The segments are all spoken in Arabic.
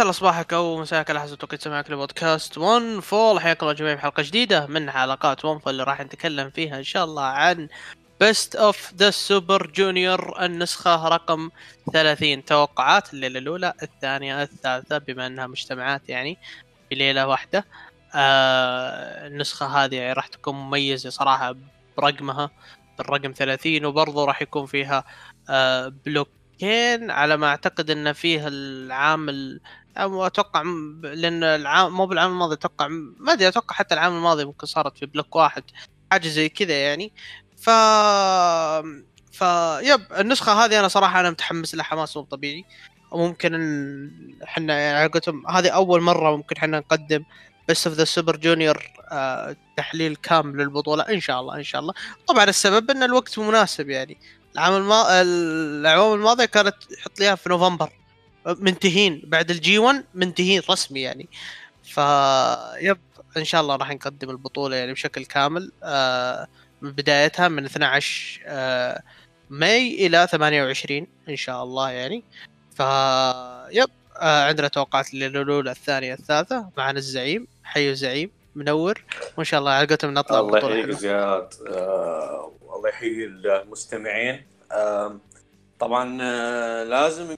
يسعد صباحك أو مساك على حسب توقيت سماعك لبودكاست OneFall حياكم الله جميعا بحلقه جديدة من حلقات OneFall اللي راح نتكلم فيها إن شاء الله عن Best of the Super Junior النسخة رقم 30 توقعات الليلة الأولى الثانية الثالثة بما إنها مجتمعة يعني في ليلة واحدة. آه النسخة هذه يعني راح تكون مميزة صراحة برقمها بالرقم 30 وبرضه راح يكون فيها آه بلوكين على ما أعتقد إن فيه العام ال... أو أتوقع لأن العام مو بالعام الماضي أتوقع ما أدري أتوقع حتى العام الماضي ممكن صارت في block واحد حاجة زي كذا يعني. ف ف yep النسخة هذه أنا صراحة أنا متحمس لها حماس مو طبيعي. وممكن إحنا يعني على قولتهم هذه أول مرة ممكن إحنا نقدم Best of the Super Junior تحليل كامل للبطولة إن شاء الله إن شاء الله. طبعا السبب إن الوقت مناسب يعني. العام الما... الأعوام الماضية كانت يحط ليها في نوفمبر. منتهين بعد ال G1 منتهين رسمي يعني. ف yep إن شاء الله راح نقدم البطولة يعني بشكل كامل. آه من بدايتها من 12 آه May إلى 28 إن شاء الله يعني. ف yep آه عندنا توقعات الليلة الاولى الثانية الثالثة معنا الزعيم حي الزعيم منور. وإن شاء الله على قولتهم نطلع الله يحييك. زياد. آه الله يحيي المستمعين. آه طبعا آه لازم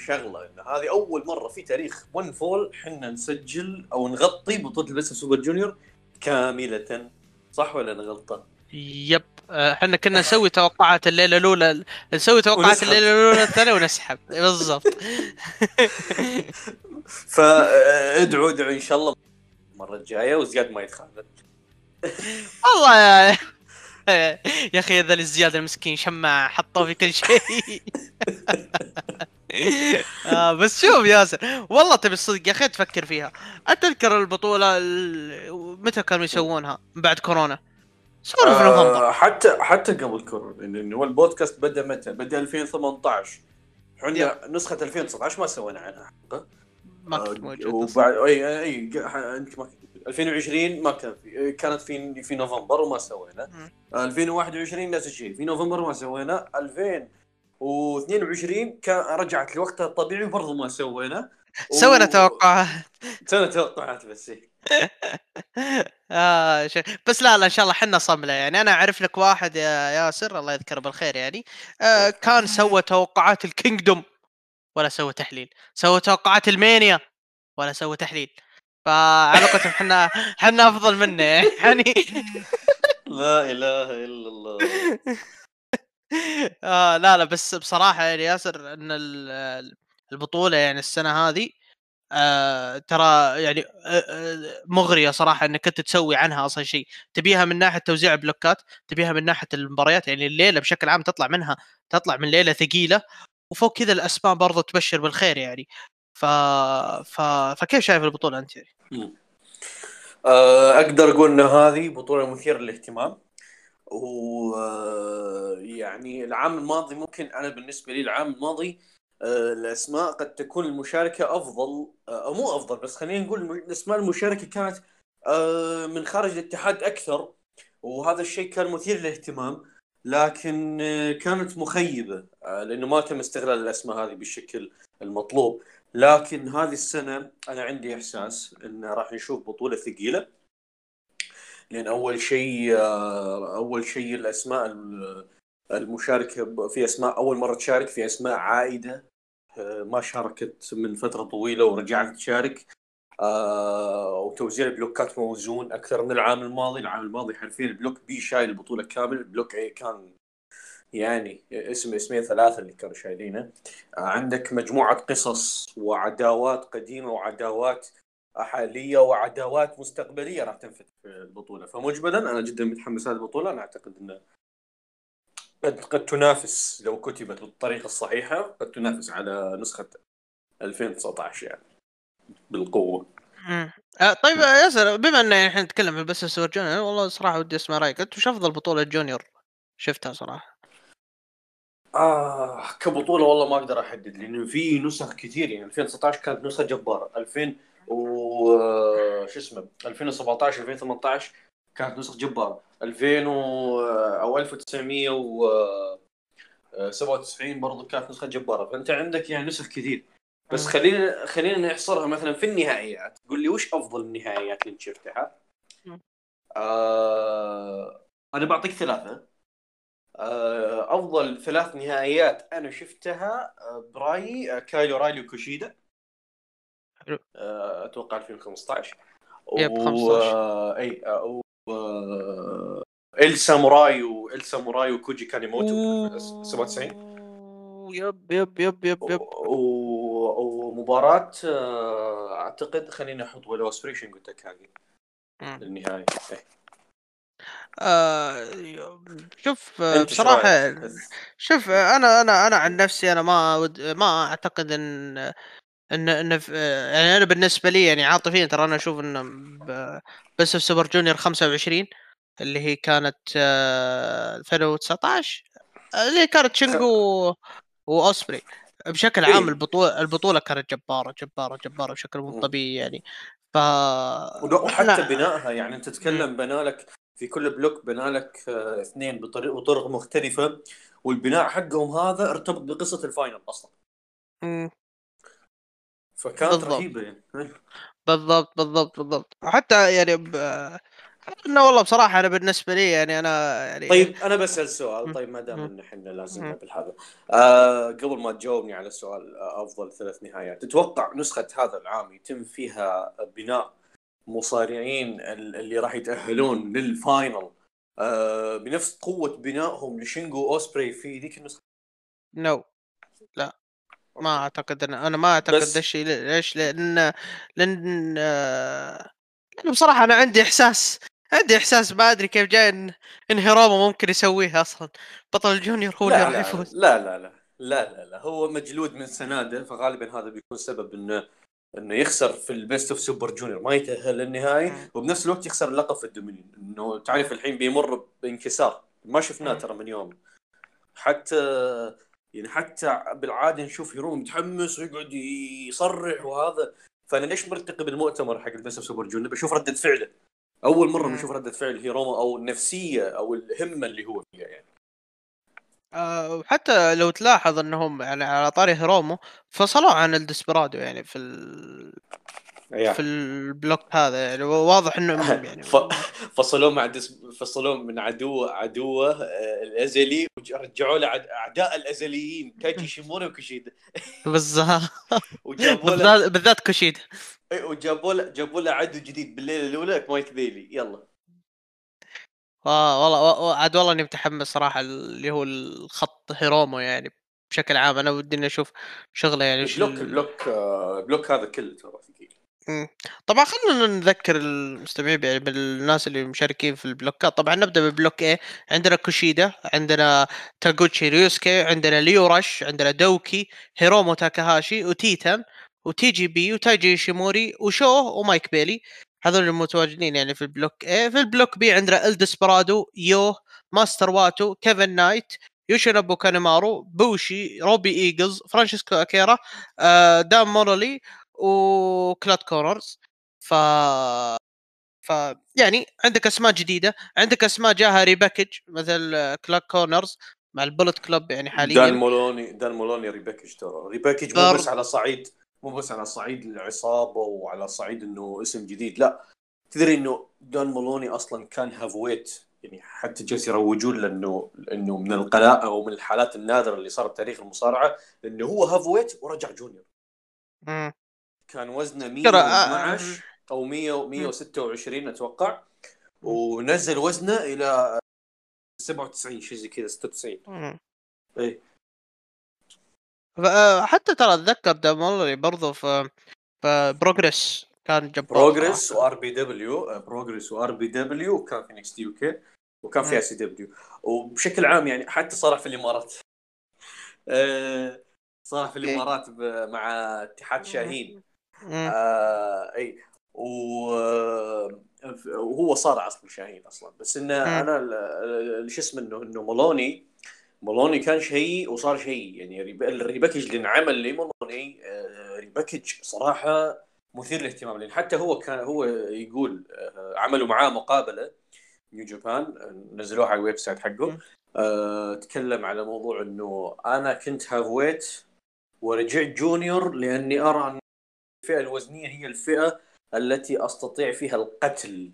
شغله إن هذه أول مرة في تاريخ OneFall حنا نسجل أو نغطي بطولة ال Best Super Junior كاملة صح ولا أنا غلطان؟ yep آه، إحنا كنا نسوي توقعات الليلة الأولى نسوي توقعات. الليلة الأولى الثانية ونسحب بالضبط فادعوا ادعوا إن شاء الله المرة الجاية وزياد ما يتخاذل والله يا يا أخي ذا الزياده المسكين شماع حطوه في كل شيء. آه بس شوف ياسر والله تبي الصدق يا أخي تفكر فيها. أتذكر البطولة ال- متى كانوا يسوونها؟ بعد كورونا. سوونا في نوفمبر آه حتى حتى قبل كورونا لأن هو البودكاست بدأ متى؟ بدأ 2018 إحنا نسخة 2019 ما سوينا عنها حلقه ما آه، كنت موجود وبعد أي أي أنت ما كنت 2020 ما كان في كانت في في نوفمبر وما سوينا. مم. 2021 نفس الشيء في نوفمبر ما سوينا. 2022 كان رجعت لوقتها الطبيعي وبرضه ما سوينا. سوينا توقعات. سوينا توقعات بس إيه. آه. بس لا لا إن شاء الله حنا صمله يعني أنا أعرف لك واحد يا ياسر الله يذكره بالخير يعني آه كان سوى توقعات الكينجدوم ولا سوى تحليل. سوى توقعات المانيا ولا سوى تحليل. فعلى قولتهم حنا حنا أفضل منه يعني. لا إله إلا الله. آه لا لا بس بصراحة يعني ياسر إن ال- البطولة يعني السنة هذه آه ترى يعني آه آه مغرية صراحة إنك أنت تسوي عنها أصلا شيء. تبيها من ناحية توزيع البلوكات تبيها من ناحية المباريات يعني الليلة بشكل عام تطلع منها تطلع من ليلة ثقيلة وفوق كذا الأسماء برضو تبشر بالخير يعني. ف... ف... فكيف شايف البطولة أنت يعني؟ أقدر أقول إن هذه بطولة مثيرة للاهتمام. و آه، يعني العام الماضي ممكن أنا بالنسبة لي العام الماضي آه، الأسماء قد تكون المشاركة أفضل أو مو أفضل بس خلينا نقول الأسماء المشاركة كانت من خارج الاتحاد أكثر. وهذا الشيء كان مثير للاهتمام لكن كانت مخيبة لأنه ما تم استغلال الأسماء هذه بالشكل المطلوب. لكن هذه السنة أنا عندي إحساس إن راح نشوف بطولة ثقيلة لأن أول شيء أول شيء الأسماء ال- المشاركة في أسماء أول مرة تشارك في أسماء عائدة ما شاركت من فترة طويلة ورجعت تشارك. آه، وتوزيع البلوكات موزون أكثر من العام الماضي، العام الماضي حرفيا ال block B شايل البطولة كامل، ال block A كان يعني اسم اسمين ثلاثة اللي كانوا شايلينه. آه، عندك مجموعة قصص وعداوات قديمة وعداوات حاليه وعداوات مستقبلية راح تنفتح في البطولة، فمجملا أنا جدا متحمس هذه البطولة، أنا أعتقد إنه قد تنافس لو كتبت بالطريقة الصحيحة قد تنافس على نسخة 2019 يعني بالقوة. مم. آه طيب يا ياسر بما إن إحنا نتكلم Best of Super Junior والله صراحة ودي أسمع رأيك أنت وش أفضل بطولة junior شفتها صراحة آه كبطولة والله ما أقدر أحدد لأنه في نسخ كثير يعني 2019 كانت نسخة جبارة 2000 و آه، شو اسمه 2017 2018 كانت نسخ جبارة 2000 و... أو 1997 برضو كانت نسخة جبارة فأنت عندك يعني نسخ كثير بس. خلينا خلينا نحصرها مثلا في النهائيات قول لي وش أفضل النهائيات اللي شفتها. آه أنا بعطيك ثلاثة آه أفضل ثلاث نهائيات أنا شفتها آه برايي آه كايل أورايلي وكوشيدا. آه أتوقع 2015 yep، و- 15. آه، إي آه، و آه، إل ساموراي وال ساموراي وكوجي كانيموتو في 97 أوه، يب يب يب يب يب ومباراة آه، أعتقد خليني أحط ولو أسبريشن قلت لك هذه مم. آه شوف آه، بصراحة؟ شوف آه، أنا أنا أنا عن نفسي أنا ما ود ما أعتقد إن إن إن يعني أنا بالنسبة لي يعني عاطفيا ترى أنا أشوف ان Best of Super Junior 25 اللي هي كانت آه، 2019 آه، اللي هي كانت شينجو وأوسبري بشكل عام إيه. البطولة البطولة كانت جبارة جبارة جبارة بشكل مو. طبيعي يعني ف وحتى بنائها يعني أنت تتكلم بنالك في كل block بنالك آه، اثنين بطريقة بطرق مختلفة والبناء حقهم هذا ارتبط بقصة ال final أصلا مم. فكانت بالضبط. رهيبة يعني بالضبط بالضبط بالضبط حتى يعني ب... إنه والله بصراحة أنا بالنسبة لي يعني أنا يعني طيب أنا بسأل سؤال. طيب ما دام. إن إحنا لازلنا مم. بالهذا آه قبل ما تجاوبني على السؤال آه أفضل ثلاث نهايات تتوقع نسخة هذا العام يتم فيها بناء مصارعين ال- اللي راح يتأهلون لل final. آه بنفس قوة بنائهم لشينجو أوسبري في ذيك النسخة. no لا. ما أعتقد أنا أنا ما أعتقد بس- الشيء. ليش؟ لأن لأن آه، لأن بصراحة أنا عندي إحساس عندي إحساس ما أدري كيف جاي ان هيرومو ممكن يسويها أصلا. بطل ال junior هو اللي راح يفوز. لا لا لا لا لا لا. هو مجلود من سنادا فغالبا هذا بيكون سبب إنه إنه يخسر في ال Best of Super Junior ما يتأهل للنهائي مم. وبنفس الوقت يخسر اللقب في ال Dominion. إنه تعرف الحين بيمر بانكسار. ما شفناه مم. ترى من يوم. حتى يعني حتى بالعادة نشوف هيرو متحمس ويقعد يصرح وهذا. فأنا ليش مرتقب المؤتمر حق ال Best of Super Junior بشوف ردة فعله. أول مرة مم. بنشوف ردة فعل هيرومو أو النفسية أو الهمة اللي هو فيها يعني. آه، وحتى لو تلاحظ إنهم يعني على طاري هيرومو فصلوا عن الديسبرادو يعني في ال... يعني. في ال block هذا يعني واضح انهم يعني ف... فصلوه مع دس... فصلوه من عدو عدوه آه، الأزلي ورجعوا له عد... أعداء الأزليين تايجي إيشيموري وكوشيدا. بالظبط وجابوا له بالذات بالذات كوشيد إيه، وجابوا له جابوا له عدو جديد بالليلة الأولى مايك بيلي. يلا. آه والله عاد والله إني متحمس صراحة اللي هو الخط هيرومو يعني بشكل عام. أنا ودي إني أشوف شغلة يعني ال block آه، ال block هذا كله ترى. طبعا خلينا نذكر المستمعين يعني بالناس اللي مشاركين في البلوكات. طبعا نبدأ ب block A عندنا كوشيدا عندنا تاغوتشي ريوسكي عندنا ليو راش عندنا دوكي هيرومو تاكاهاشي وتيتان و TJP وتايجي إيشيموري وشو ومايك بيلي. هذول المتواجدين يعني في ال block A في ال block B عندنا الدسبرادو يو ماستر واتو كيفن نايت يوشينابو كانيمارو بوشي روبي إيجلز فرانشيسكو أكيرا آه دان مولوني وكلارك كونرز. ف ف يعني عندك أسماء جديدة. عندك أسماء جاها repackage مثل كلارك كونرز مع ال Bullet Club يعني دان حاليا مولوني دان مولوني repackage ترى. repackage مو بس على صعيد. مو بس على صعيد العصابة وعلى صعيد إنه اسم جديد لا. تدري إنه دان مولوني أصلا كان heavyweight يعني حتى جالس يروجون له انه من القناة أو من الحالات النادرة اللي صارت بتاريخ المصارعة إنه هو heavyweight ورجع junior مم. كان وزنه ترى، 112 أو 100 126 أتوقع. ونزل وزنه إلى 97 شيء زي كذا 96 مم. إيه. آه، حتى ترى أتذكر دان مولوني برضو في في PROGRESS كان جبار PROGRESS. و RPW PROGRESS و RPW وكان في NXT UK وكان في CW وبشكل عام يعني حتى صار في الإمارات آه، صار في okay. الإمارات مع اتحاد شاهين. آه إي وهو صار أصلا شاهين أصلا بس إنه. أنا ال- ال- شو اسمه إنه إنه مولوني مولوني كان شيء وصار شيء. يعني rep- ال repackage اللي انعمل لمولوني آه، repackage صراحة مثير للاهتمام لأن حتى هو كان هو يقول آه، عملوا معاه مقابلة New Japan نزلوها على ال website حقه. آه، تكلم على موضوع إنه أنا كنت heavyweight ورجعت junior لأني أرى إن الفئة الوزنية هي الفئة التي أستطيع فيها القتل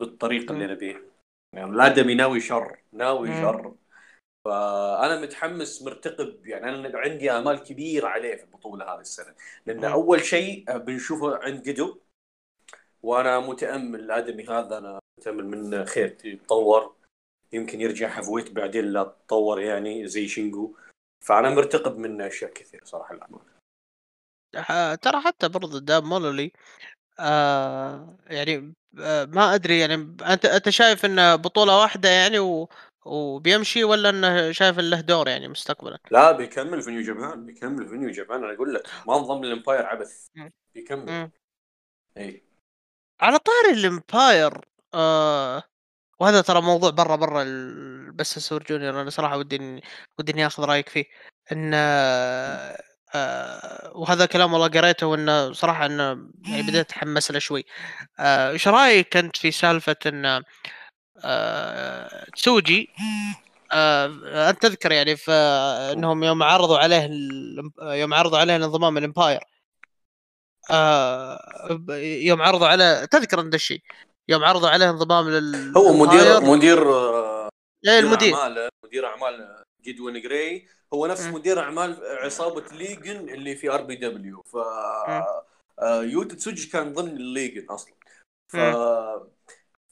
بالطريقة اللي نبيها يعني الادمي ناوي شر ناوي مم. شر. فأنا متحمس مرتقب يعني أنا عندي آمال كبيرة عليه في البطولة هذه السنة. لأن. أول شيء بنشوفه عند جيدو وأنا متأمل الادمي هذا أنا متأمل منه خير يتطور. يمكن يرجع heavyweight بعدين لا تطور يعني زي شينجو. فأنا مرتقب منه أشياء كثير صراحة الامانه ترى حتى برضه دان مولوني آه يعني آه ما أدري يعني أنت أنت شايف إنه بطولة واحدة يعني و وبيمشي ولا إنه شايف له دور يعني مستقبلا؟ لا بيكمل في New Japan بيكمل في New Japan أنا أقول لك ما انضم لل Empire عبث. بيكمل. اي على طاري ال Empire آه وهذا ترى موضوع برا برا Best of Super Junior أنا صراحة ودي ودي إني آخذ رأيك فيه إن آه آه، وهذا كلام والله قريته وإنه صراحة إنه يعني بديت أتحمس له شوي آه، إيش رأيك أنت في سالفة إن آه، تسوجي آه، أنت تذكر يعني في إنهم يوم عرضوا عليه يوم عرضوا عليه الانضمام ال Empire. آه، يوم عرضوا عليه تذكر أنت الشيء يوم عرضوا عليه انضمام لل هو مدير مدير آه، إيه مدير المدير. أعمال مدير أعمال جيديون جراي هو نفس مم. مدير أعمال عصابة Legion اللي في RPW. ف. آه، يوتا تسوجي كان ضمن ال Legion أصلا. ف مم.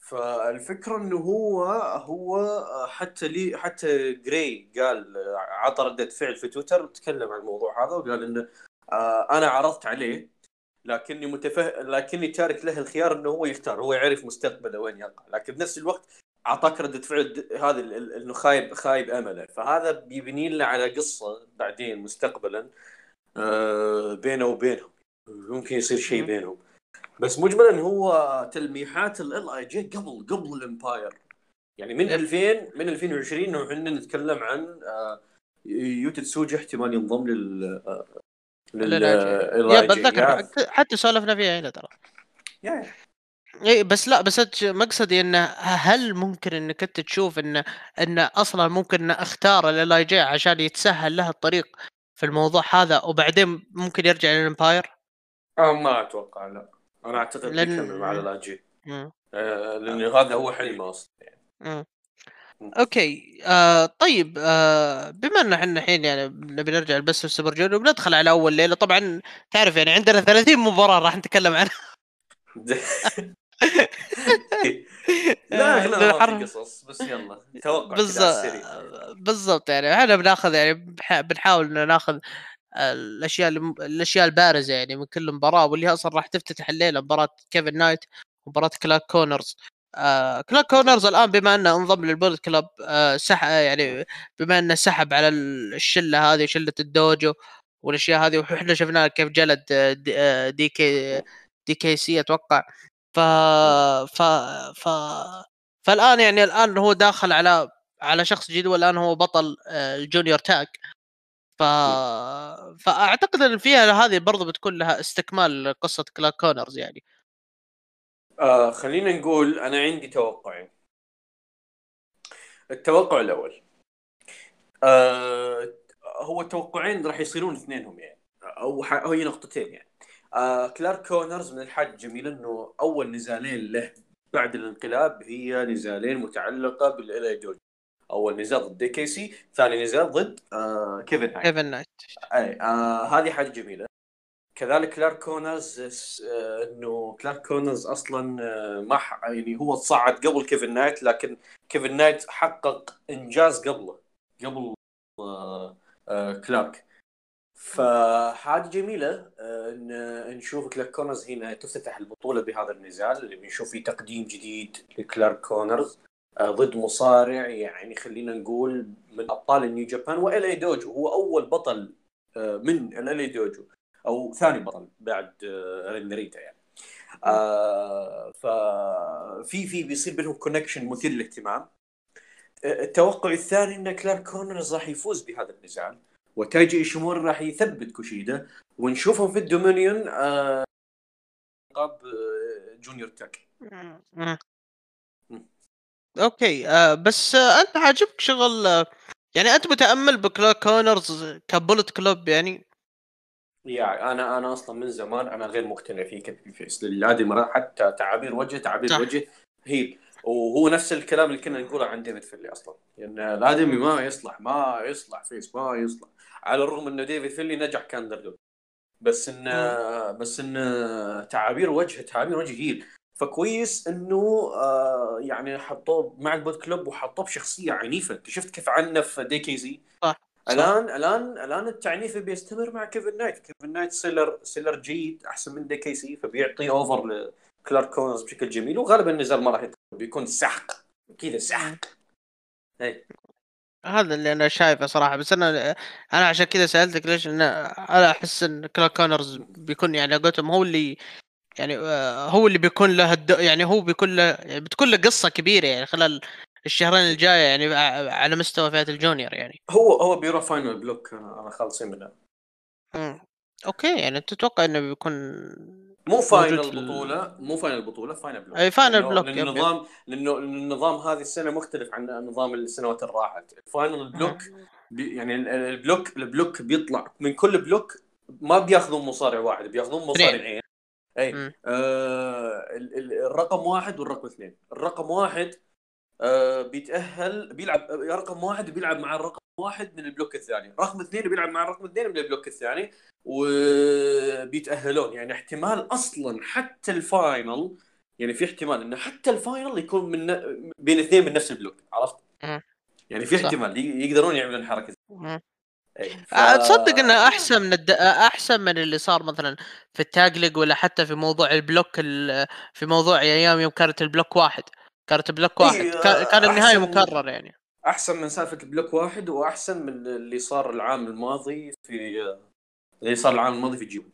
فالفكرة إنه هو هو حتى لي حتى جراي قال عطى ردة فعل في تويتر تكلم عن الموضوع هذا وقال إنه آه، أنا عرضت عليه لكني متفهم لكني تارك له الخيار إنه هو يختار هو يعرف مستقبله وين يقع لكن بنفس الوقت أعطاك ردة فعل هذا إنه خايب خايب أمله. فهذا بيبني لنا على قصة بعدين مستقبلا آه، بينه وبينهم. ممكن يصير شيء. بينهم. بس مجملا هو تلميحات LIJ قبل قبل ال Empire يعني من yep. 2000 من 2020 وحنا نتكلم عن آه، يوتا تسوجي احتمال ينضم لل آه، لل يا. بتذكر حتى- سولفنا فيها هنا ترى اي بس لا بس مقصدي انه هل ممكن إنك أنت تشوف انه انه أصلا ممكن انه أختار LIJ عشان يتسهل له الطريق في الموضوع هذا وبعدين ممكن يرجع لل Empire؟ آه ما أتوقع لا أنا أعتقد لأن- بيكمل مع LIJ. مم. آه لأنه هذا هو حلمه أصلا. يعني مم. okay. آه طيب آه بما إن إحنا الحين يعني نبي نرجع ل Best of Super Junior وبندخل على أول ليلة طبعا تعرف يعني عندنا 30 مباراة راح نتكلم عنها. لا آه، ما حرف- في قصص بس يلا توقع بالضبط بالضبط يعني. إحنا بناخذ يعني بح- بنحاول ناخذ الأشياء الأشياء البارزة يعني من كل مباراة واللي أصلا راح تفتتح الليلة مباراة كيفن نايت ومباراة كلارك كونرز. آه كلارك كونرز الآن بما أنه انضم لل Bullet Club آه سح يعني بما أنه سحب على الشلة هذه شله ال dojo والأشياء هذه وإحنا شفناها كيف جلد آه، D, آه، DK DKC أتوقع. ف ف ف فالآن يعني الآن هو داخل على على شخص جديد والآن هو بطل آه، ال junior tag. ف فأعتقد إن فيها هذه برضو بتكون لها استكمال قصه كلارك كونرز يعني. آه خلينا نقول أنا عندي توقعين. التوقع الأول. آه هو التوقعين راح يصيرون اثنينهم يعني أو ح- هي نقطتين يعني. آه كلارك كونرز من الحاجة الجميلة إنه أول نزالين له بعد الانقلاب هي نزالين متعلقة بال LA Dojo اول نزال ضد DKC ثاني نزال ضد آه كيفن نايت. كيفن نايت. إي آه هذه حاجة جميلة. كذلك كلارك كونرز آه إنه كلارك كونرز أصلا آه ما ح- يعني هو تصعد قبل كيفن نايت لكن كيفن نايت حقق إنجاز قبله قبل آه آه كلارك. فحاجه جميلة آه إن نشوف كلارك كونرز هنا تفتتح البطولة بهذا النزال اللي بنشوف فيه تقديم جديد لكلارك كونرز. ضد مصارع يعني خلينا نقول من أبطال ال New Japan وال LA Dojo هو أول بطل آه، من ال LA Dojo أو ثاني بطل بعد آه، رين ناريتا يعني. آه ففي في بيصير بينهم connection مثير للاهتمام. آه، التوقع الثاني إن كلارك كونرز راح يفوز بهذا النزال وتايجي ايشيموري راح يثبت كوشيدا. ونشوفهم في ال Dominion آه، لقب آه، junior tag. okay آه بس آه أنت عاجبك شغل آه يعني أنت متأمل بكلارك كونرز ك Bullet Club يعني؟ yeah أنا أنا أصلا من زمان أنا غير مقتنع فيه ك babyface الادمي حتى تعابير وجهه تعابير صح. وجه هي وهو نفس الكلام اللي كنا نقوله عن ديفيد فينلي أصلا لأن يعني الآدمي ما يصلح ما يصلح face ما يصلح على الرغم إنه ديفيد فينلي نجح ك under بس انه بس انه تعابير وجه تعابير وجه heel. فكويس إنه آه يعني حطوه مع ال Bullet Club وحطوه بشخصية عنيفة. أنت شفت كيف عنف DKC؟ صح الآن الآن الآن التعنيف بيستمر مع كيفن نايت. كيفن نايت seller seller جيد أحسن من DKC فبيعطي over لكلارك كونرز بشكل جميل. وغالبا النزال ما راح يطول بيكون سحق. كذا سحق. اي هذا اللي أنا شايفه صراحة. بس أنا أنا عشان كذا سألتك ليش أنا أحس إن كلارك كونرز بيكون يعني قلتهم هو اللي يعني آه، هو اللي بيكون له الد... يعني هو بيكون له يعني بتكون له قصة كبيرة يعني خلال الشهرين الجاية يعني على مستوى فئة ال junior يعني. هو هو بيروح final block أنا خالصين منه. okay يعني تتوقع إنه بيكون مو final البطوله مو final البطوله final block. أي final block لأنه النظام لأنه النظام هذه السنة مختلف عن النظام السنوات اللي راحت. final block بي يعني ال block ال block بيطلع من كل block ما بياخذون مصارع واحد بياخذون مصارعين اي آه الرقم واحد والرقم اثنين. الرقم واحد آه بيتأهل بيلعب رقم واحد بيلعب مع الرقم واحد من ال block الثاني. رقم اثنين بيلعب مع الرقم اثنين من ال block الثاني وبيتأهلون. يعني احتمال أصلا حتى ال final يعني في احتمال إنه حتى ال final يكون من بين اثنين من نفس ال block عرفت؟ يعني في احتمال يقدرون يعملون حركة ف... تصدق إنه أحسن من الد... أحسن من اللي صار مثلا في ال tag league ولا حتى في موضوع ال block ال... في موضوع أيام يوم كانت ال block واحد. كانت block واحد. إيه كان النهاية مكرر يعني. أحسن من سالفة block واحد وأحسن من اللي صار العام الماضي في اللي صار العام الماضي في جيم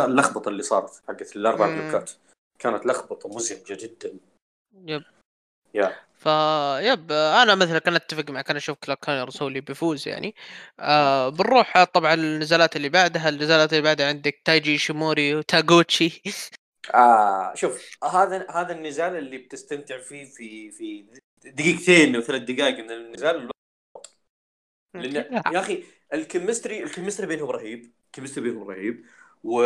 اللخبطة اللي صارت حقت الأربع block ات. كانت لخبطة مزعجة جدا. yep. yeah ف yep أنا مثلا كان أتفق معك أنا أشوف كلارك كونرز هو اللي بيفوز يعني. آه بنروح طبعا النزالات اللي بعدها النزالات اللي بعدها عندك تايجي ايشيموري وتاغوتشي. آه شوف هذا هذا النزال اللي بتستمتع فيه في في دقيقتين أو ثلاث دقائق من النزال. لأن يا أخي ال chemistry ال chemistry بينهم رهيب ال chemistry بينهم رهيب و...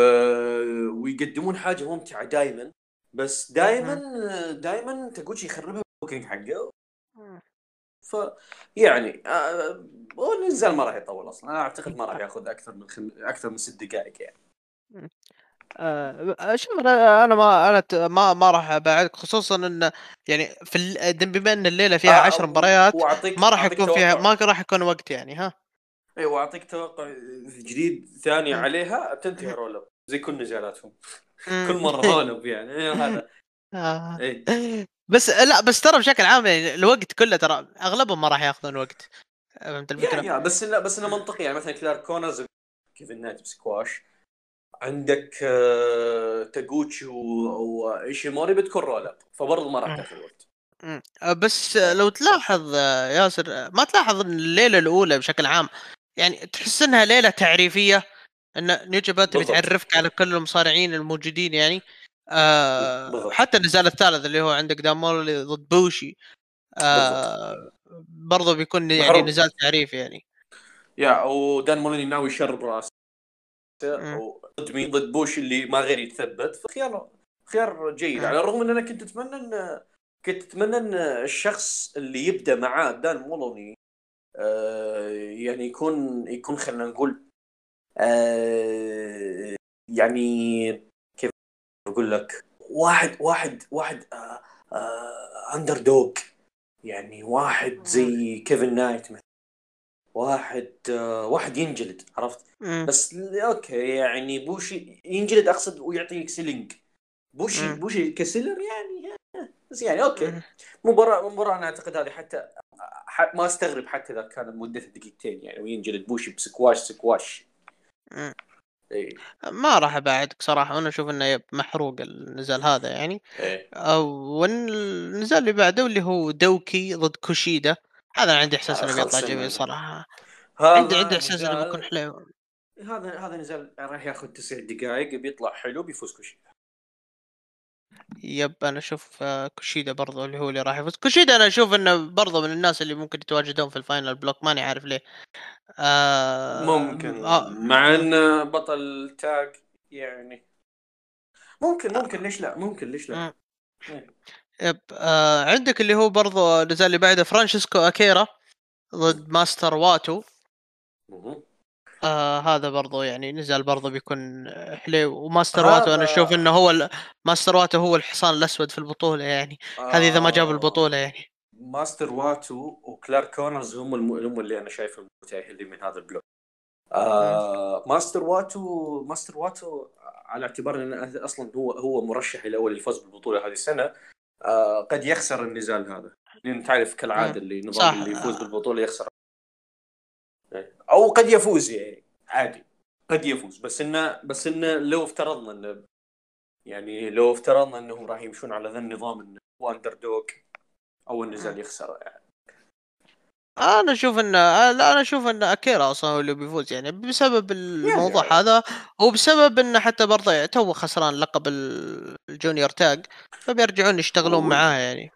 ويقدمون حاجة ممتعة دائما بس دائما دائما تاغوتشي يخربها البوكينج حقه. ف يعني آه... النزال ما راح يطول أصلا. أنا أعتقد ما راح يأخذ أكثر من خم... أكثر من ست دقائق يعني. آه شوف أنا ما أنا ما ما راح أبعدك خصوصا إن يعني في بما إن الليلة فيها آه 10 مباريات ما راح يكون فيها ما راح يكون وقت يعني ها؟ إي وأعطيك توقع جديد ثاني عليها تنتهي roll زي كل نزالاتهم. كل مرة roll يعني. هذا آه. إيه. بس لا بس ترى بشكل عام يعني الوقت كله ترى أغلبهم ما راح ياخذون وقت فهمت الفكرة؟ yeah, yeah بس لا بس إنه منطقي. يعني مثلا كلارك كونرز كيفن نايت بسكواش عندك آه، تاغوتشي وايشيموري بتكون roll up فبرضه ما راح تاخذ وقت. آه، بس لو تلاحظ ياسر ما تلاحظ إن الليلة الأولى بشكل عام يعني تحس إنها ليلة تعريفية إن نيو تبي تعرفك على كل المصارعين الموجودين يعني. آه حتى النزال الثالث اللي هو عندك دامول ضد بوشي آه برضه بيكون يعني نزال تعريفي يعني. يا ودان موليني ناوي يشرب راسه ضد مين؟ ضد بوش اللي ما غير يتثبت. فخيار خيار جيد. على الرغم ان أنا كنت اتمنى إن كنت اتمنى إن الشخص اللي يبدأ معاه دان مولوني آه يعني يكون يكون خلينا نقول آه يعني أقول لك واحد واحد واحد آه آه underdog يعني واحد زي كيفن نايت مثلا. واحد آه واحد ينجلد عرفت؟ مم. بس okay يعني بوشي ينجلد أقصد ويعطيك selling. بوشي مم. بوشي كسيلر يعني بس يعني okay. مباراة مباراة أنا أعتقد هذه حتى ما أستغرب حتى إذا كان مدته دقيقتين يعني وينجلد بوشي ب squash squash. إيه. ما راح أبعدك صراحة وأنا أشوف إنه محروق النزال هذا يعني. إيه. والنزال اللي بعده اللي هو دوكي ضد كوشيدا. هذا عندي إحساس إنه بيطلع جميل صراحة. عندي عندي إحساس إنه بيكون حلو. هذا هذا نزال راح ياخذ تسع دقائق بيطلع حلو بيفوز كوشيدا. yep أنا أشوف آه، كوشيدا برضو اللي هو اللي راح يفوز كوشيدا أنا أشوف إنه برضو من الناس اللي ممكن يتواجدون في ال final block ماني عارف ليه آه ممكن آه مع ان بطل تاج يعني ممكن ممكن ليش لا ممكن ليش لا مم. إيه. yep آه عندك اللي هو برضو نزال اللي بعده فرانشيسكو أكيرا ضد ماستر واتو مهم. آه هذا برضو يعني نزال برضو بيكون حلو. وماستر واتو أنا أشوف إنه هو ال- ماستر واتو هو الحصان الأسود في البطولة يعني. هذه إذا ما جاب البطولة آه يعني. ماستر واتو وكلارك كونرز هم الم... هم اللي أنا شايفهم المتاهلين من هذا ال block. آه ماستر واتو ماستر واتو على اعتبار انه أصلا هو هو مرشح الأول للفوز بالبطولة هذه السنة آه قد يخسر النزال هذا. لأن تعرف كالعادة اللي نظام. اللي يفوز بالبطولة يخسر أو قد يفوز يعني عادي قد يفوز. بس انه بس انه لو افترضنا انه يعني لو افترضنا إنهم راح يمشون على ذا النظام انه هو underdog اول نزال يخسره يعني. أنا أشوف إن آه، لا أنا أشوف إن أكيرا أصلا هو اللي بيفوز يعني بسبب الموضوع يعني. هذا وبسبب انه حتى برضه تو خسران لقب ال- ال junior tag فبيرجعون يشتغلون معاه يعني.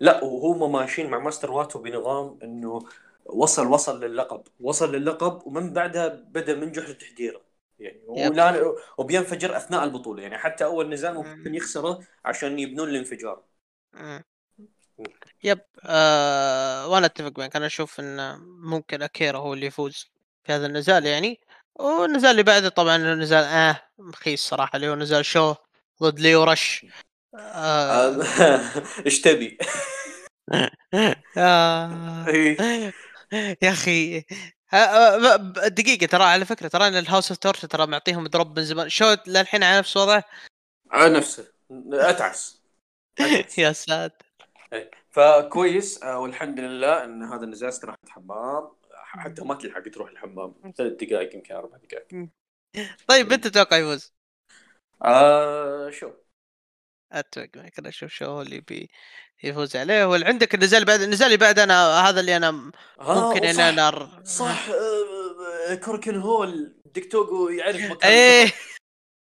لا وهم ماشيين مع ماستر واتو بنظام إنه وصل وصل للقب. وصل للقب ومن بعدها بدأ من جحر تحديره يعني. ولا وبينفجر أثناء البطولة. يعني حتى أول نزال ممكن مم. يخسره عشان يبنون الانفجار. yep. آه وأنا أتفق معك. أنا أشوف إن ممكن أكيرا هو اللي يفوز في هذا النزال يعني. والنزال اللي بعده طبعا نزال آه مخيس صراحة. اللي هو نزال شو ضد ليو رش. آه. إيش تبي؟ يا أخي دقيقة ترى على فكرة ترى أن ال House of Torture ترى معطيهم drop من زمان. شو للحين على نفس وضعه على نفسه. أتعس. أتعس. يا ساتر. إيه. فكويس. آه، والحمد لله أن هذا النزال استراحة حمام حتى ما تلحق تروح الحمام. ثلاث دقائق يمكن أربع دقائق. طيب أنت تتوقع يفوز؟ آه شو؟ أتوقع أنا أشوف شو اللي بي يفوز عليه. واللي عندك النزال بعد النزال اللي بعد أنا هذا اللي أنا آه ممكن ان صح أنا أر- صح آه، كوركن هول. دكتوغو يعرف مكان إيه.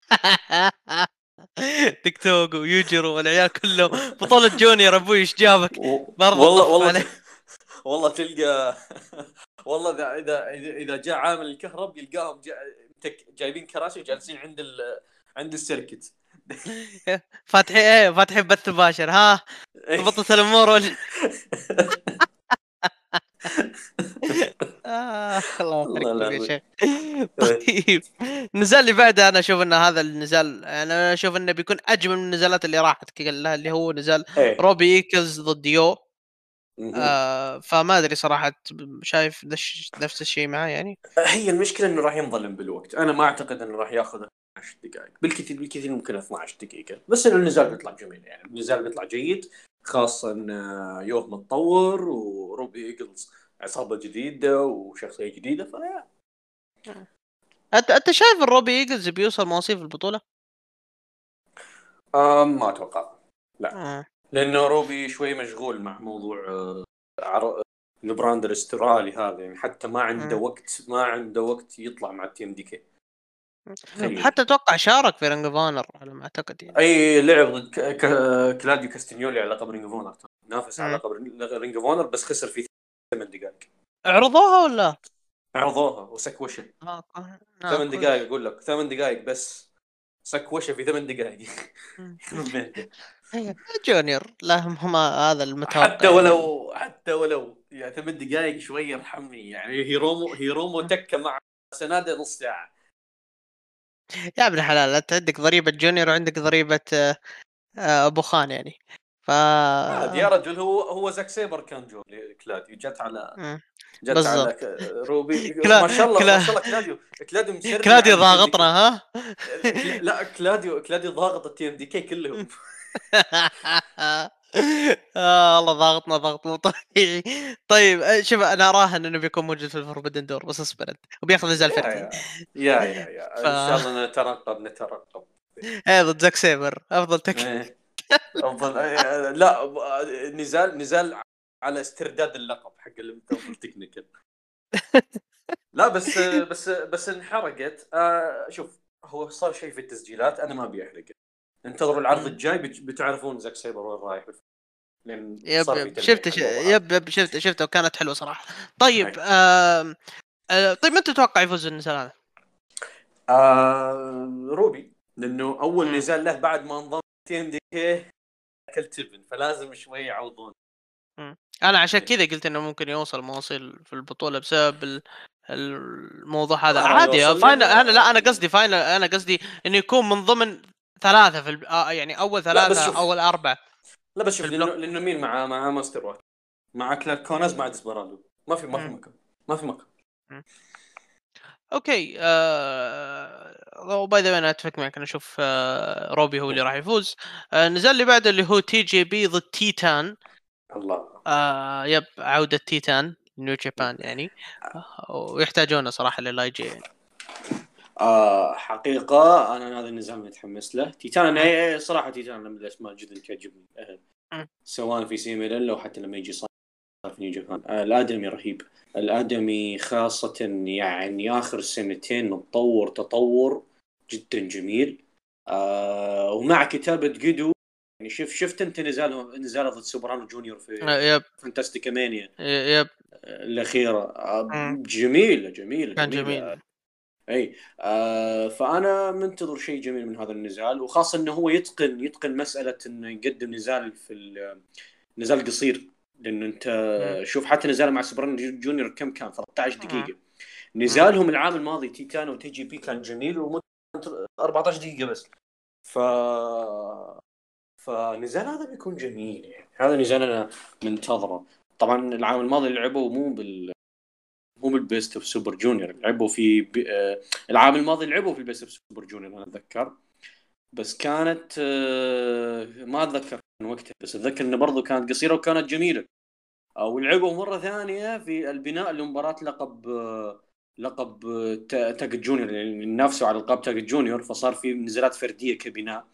توك ويوجرو والعيال كلهم. بطولة جونيور أبوي إيش جابك؟ برضه والله والله. والله تلقى والله اذا اذا إذا جاء عامل الكهرب يلقاهم جا... جايبين كراسي وجالسين عند ال... عند ال circuit. فاتحين إيه فاتحين بث مباشر. ها؟ ضبطت الأمور ولا آه الله يا. شيخ. طيب. النزال اللي بعده أنا أشوف إن هذا النزال أنا أشوف إنه بيكون أجمل من النزالات اللي راحت كلها اللي هو نزال إيه. روبي إيجلز ضد يوه. آه فما أدري صراحة شايف نفس الشيء معاه يعني؟ هي المشكلة إنه راح ينظلم بالوقت. أنا ما أعتقد إنه راح ياخذ 12 دقائق. بالكثير بالكثير ممكن 12 دقيقة. بس إنه النزال بيطلع جميل يعني. النزال بيطلع جيد خاصة ان يوه متطور وروبي إيجلز عصابة جديدة وشخصية جديدة فيا انت أنت شايف الروبي إيجلز بيوصل مواصيف البطولة؟ آم ما أتوقع. آه. لأنه روبي شوي مشغول مع موضوع آه، عر... ال brand الأسترالي هذا. يعني حتى ما عنده مم. وقت ما عنده وقت يطلع مع ال TMDK. تخيل. حتى أتوقع شارك في Ring of Honor على ما أعتقد يعني أي لعب ضد ك... ك... كلاديو كاستنيولي على لقب Ring of Honor نافس على. لقب Ring of Honor بس خسر في ثمان دقائق عرضوها ولا؟ عرضوها وسكوشة آه. آه. ثمان كويس. دقائق أقول لك ثمان دقائق بس سكوشة في ثمان دقائق. جونيور جونيور لا هم هذا المتوقع حتى ولو حتى ولو يعني ثمان دقائق شوي ارحمني يعني هيرومو هيرومو تكة مع سنادة نص ساعة يا ابن الحلال أنت عندك ضريبة جونيور وعندك ضريبة آه، أبو خان يعني ف يا رجل هو هو زاك سيبر كان جو كلاديو جت على. جت بالضبط. على روبي كلا- ما شاء الله كلا- ما شاء الله كلاديو كلاديو كلاديو التي إم دي ضاغطنا ها. لا كلاديو كلاديو ضاغط التي إم دي كي كلهم آه الله ضاغطنا ضغط مو طبيعي طيب آه، شوف أنا أراهن إنه بيكون موجود في الفوربدن دور بس اصبر انت وبياخذ نزال فردي يا يا يا إن شاء الله نترقب نترقب. إيه ضد زاك سيبر. أفضل تك إيه. أفضل إيه، لا نزال نزال على استرداد اللقب حق الافضل technical لا بس بس بس انحرقت. آه شوف هو صار شيء في التسجيلات أنا ما أبي أحرقه. انتظروا العرض. الجاي بت- بتعرفون زاك سايبر وين رايح لأن yep شفت. yep yep شفت شفته وكانت حلوة صراحة طيب. آم... آه... طيب من تتوقع يفوز النزال هذا؟ آه روبي لأنه أول مم. نزال له بعد ما انضم TMDK أكل تبن فلازم شوي يعوضون أنا عشان إيه. كذا قلت إنه ممكن يوصل مواصيل في البطولة بسبب ال... الموضوع هذا عادي final أنا لا أنا قصدي final أنا قصدي إنه يكون من ضمن ثلاثة في الب... آه يعني أول ثلاثة. أول أربعة. لا بس شوف. لأنه مين؟ مع مع ماستر واحد مع كلارك كونز مع ديسبرادو. ما في ما في. مكان. ما في مكان. okay آه... باي ذا أنا أتفق معك. أنا أشوف آه... روبي هو اللي راح يفوز. آه... النزال اللي بعده اللي هو TJP ضد تيتان الله. آه... yep عودة تيتان نيو جابان يعني. آه... ويحتاجونه صراحة للاي جي يعني. آه حقيقة أنا هذا النزال متحمس له. تيتان أنا صراحة تيتان من الأسماء جدا تعجبني. مم. سواء في CMLL أو حتى لما يجي صار في نيو جابان آه الآدمي رهيب. الآدمي خاصة يعني آخر سنتين متطور تطور جدا جميل. آه ومع كتابة جيدو يعني شوف شفت أنت نزاله نزاله ضد سوبرانو جونيور في آه... yep. فانتاستيكا مانيا yep. آه مم. جميلة جميلة كان. جميل. إي آه فأنا منتظر شيء جميل من هذا النزال وخاصة إنه هو يتقن يتقن مسألة إنه يقدم نزال في ال- نزال قصير. لأنه أنت مم. شوف حتى نزاله مع سوبران جونيور كم كان 13 دقيقة. نزالهم العام الماضي تيتان و TJP كان جميل ومدة 14 دقيقة بس. ف فنزال هذا بيكون جميل يعني. هذا نزال أنا منتظره. طبعا العام الماضي لعبوا مو بال مو بال Best of Super Junior لعبوا في ب... آه، العام الماضي لعبوا في ال Best of Super Junior أنا أتذكر. بس كانت آه، ما أتذكر من وقتها بس أتذكر إنه برضو كانت قصيرة وكانت جميلة. أو لعبوا مرة ثانية في البناء لمباراة لقب آه، لقب آه، تا- تاج جونيور يعني نافسوا على القاب تاج جونيور فصار في نزالات فردية كبناء.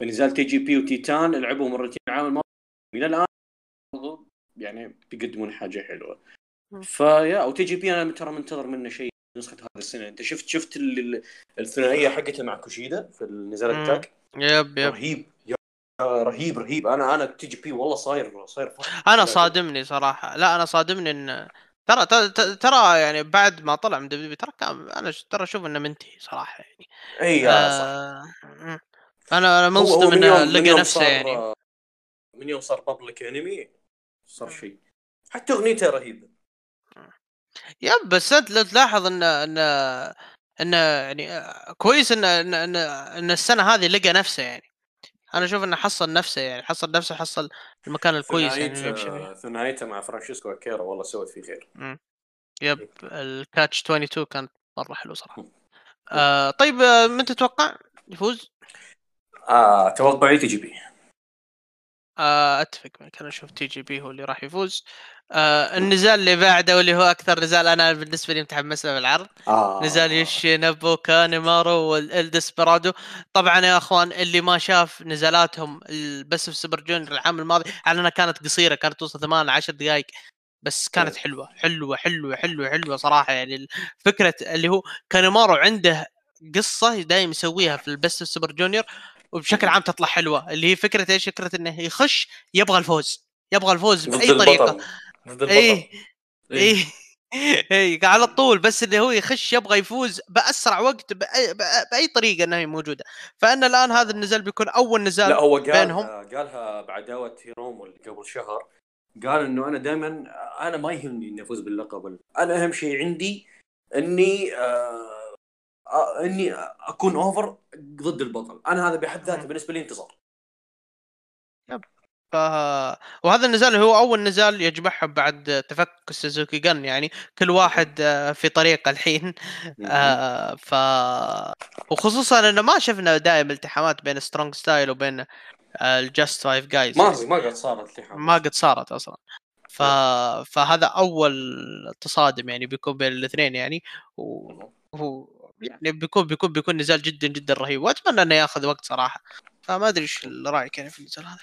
فنزال TJP وتيتان لعبوا مرتين العام الماضي. إلى الآن يعني بيقدمون حاجة حلوة. فيا و TJP أنا ترى منتظر منه شيء نسخة هذا السنة. أنت شفت شفت ال- ال- الثنائية حقته مع كوشيدا في النزال مم. التاج yep yep. رهيب. يا رهيب رهيب. أنا أنا TJP والله صاير صاير فرح. أنا صادمني صراحة. لا أنا صادمني إن ترى ترى, ترى يعني بعد ما طلع من WWE ترى كان أنا ترى أشوف إنه منتهي صراحة يعني. إي صح آه م. أنا أنا منصدم من إنه لقى نفسه صار يعني. من يوم صار public enemy صار شيء. حتى أغنيته رهيبة. yep بس أنت لو تلاحظ إن إن إن يعني آه، كويس إن إن إن, إن السنة هذه لقى نفسه يعني. أنا أشوف إنه حصل نفسه يعني حصل نفسه حصل المكان الكويس يعني ثنائيته مع فرانشيسكو أكيرا والله سوت فيه خير. yep ال Catch 22 كانت مرة حلو صراحة. آه طيب آه، من تتوقع يفوز؟ آه توقعي TJP. آه أتفق معك أنا أشوف TJP هو اللي راح يفوز. آه النزال اللي بعده واللي هو أكثر نزال أنا بالنسبة لي متحمس له بالعرض. آه. نزال يوشينابو كانيمارو والديسبرادو طبعا يا أخوان اللي ما شاف نزالاتهم ال- Best of Super Junior العام الماضي على انها كانت قصيرة كانت توصل 8 10 دقائق بس كانت إيه. حلوة حلوة حلوة حلوة حلوة صراحة. يعني فكره اللي هو كانيمارو عنده قصة دايم يسويها في ال Best سوبر جونيور وبشكل عام تطلع حلوة. اللي هي فكرة إيش؟ فكرة إنه يخش يبغى الفوز يبغى الفوز بأي طريقه البطل. ضد البطل. إيه. إيه إيه على طول بس اللي هو يخش يبغى يفوز بأسرع وقت باي, بأي طريقة إنها موجودة. فان الآن هذا النزال بيكون أول نزال لا هو قال بينهم. قالها بعداوة هيروم اللي قبل شهر. قال إنه أنا دائما أنا ما يهمني إني أفوز باللقب أنا أهم شيء عندي إني آه آه إني أكون أوفر ضد البطل. أنا هذا بحد ذاته. بالنسبة لي انتصار ف... وهذا النزال هو أول نزال يجمعهم بعد تفك السوزوكي جن يعني كل واحد آه، في طريقة الحين. آه ف وخصوصا إنه ما شفنا دائما التحامات بين Strong Style وبين ال Just Five Guys ما ما قد صارت لحام ما قد صارت أصلا. ف... فهذا أول تصادم يعني بيكون بين الاثنين يعني. وهو يعني بيكون بيكون بيكون نزال جدا جدا رهيب. وأتمنى إنه ياخذ وقت صراحة. فما أدري إيش رايك يعني في النزال هذا.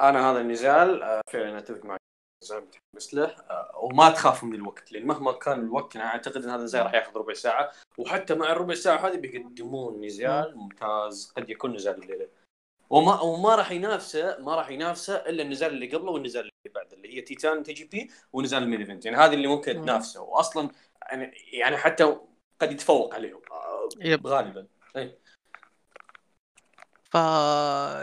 أنا هذا النزال آه، فعلا أتفق معك. نزال متحمس له آه، وما تخاف من الوقت لأن مهما كان الوقت أنا أعتقد إن هذا النزال راح ياخذ ربع ساعة وحتى مع الربع ساعة هذه بيقدمون نزال ممتاز قد يكون نزال الليلة. وما وما راح ينافسه ما راح ينافسه إلا النزال اللي قبله والنزال اللي بعده اللي هي تيتان TJP ونزال ال main event. يعني هذه اللي ممكن مم. تنافسه. واصلا يعني يعني حتى قد يتفوق عليهم. آه، غالبا. إيه. ف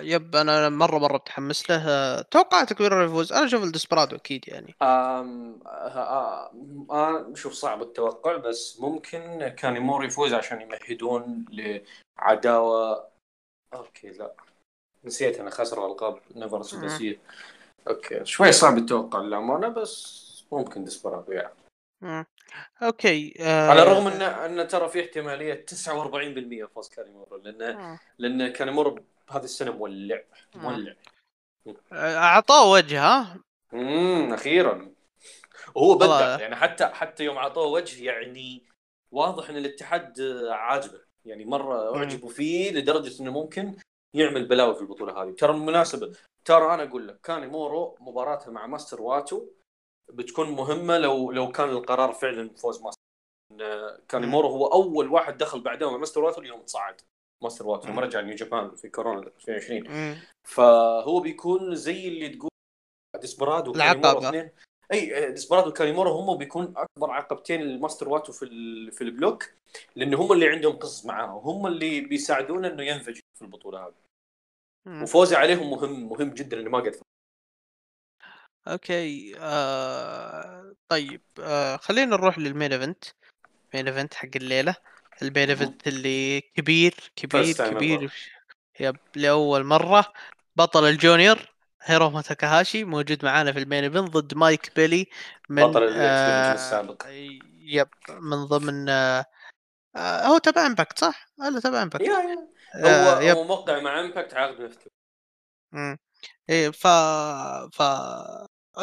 yep أنا مرة مرة متحمس له. آه، توقعت كبير يفوز أنا أشوف الديسبرادو أكيد يعني. آم آه آه شوف صعب التوقع بس ممكن كانيمارو يفوز عشان يمهدون لعداوة. okay لا. نسيت أنا خسر القاب نفر سداسيه okay شوي صعب التوقع للأمانة بس ممكن ديسبرادو يعني. okay آه... على الرغم ان إن ترى في احتمالية 49% فوز كانيمورو لأن آه. لأن كانيمورو هذه السنة مولع مولع. اعطوه وجه ها؟ امم أخيرا. وهو بدع. يعني حتى حتى يوم أعطوه وجه يعني واضح إن الاتحاد عاجبه. يعني مرة. أعجبوا فيه لدرجة إنه ممكن يعمل بلاوي في البطولة هذه. ترى بالمناسبه ترى أنا أقول لك كان مورو مباراته مع ماستر واتو بتكون مهمة لو لو كان القرار فعلا فوز ماستر إن كان مم. مورو هو أول واحد دخل بعدهم مع ماستر واتو اليوم صعد ماستر واتو لما. رجع New Japan في كورونا 2020 مم. فهو بيكون زي اللي تقول ديسبرادو. اثنين أي ديسبرادو وكانيمورو هم بيكون أكبر عقبتين للماستر واتو في في ال block لأن هم اللي عندهم قصص معاه وهم اللي بيساعدونه إنه ينفجر في البطولة هذه. وفوزه عليهم مهم مهم جدا إنه ما قد okay آه... طيب آه... خلينا نروح لل main event main event حق الليلة ال main. event اللي كبير كبير كبير. yep لأول مرة بطل ال Junior هيروما تاكاهاشي موجود معانا في ال main event ضد مايك بيلي من بطل آه... السابق. yep من ضمن آه... آه... هو تبع Impact صح؟ ولا تبع Impact؟ يا آه... هو هو موقع مع Impact عاقد نفسه مم. إيه ف ف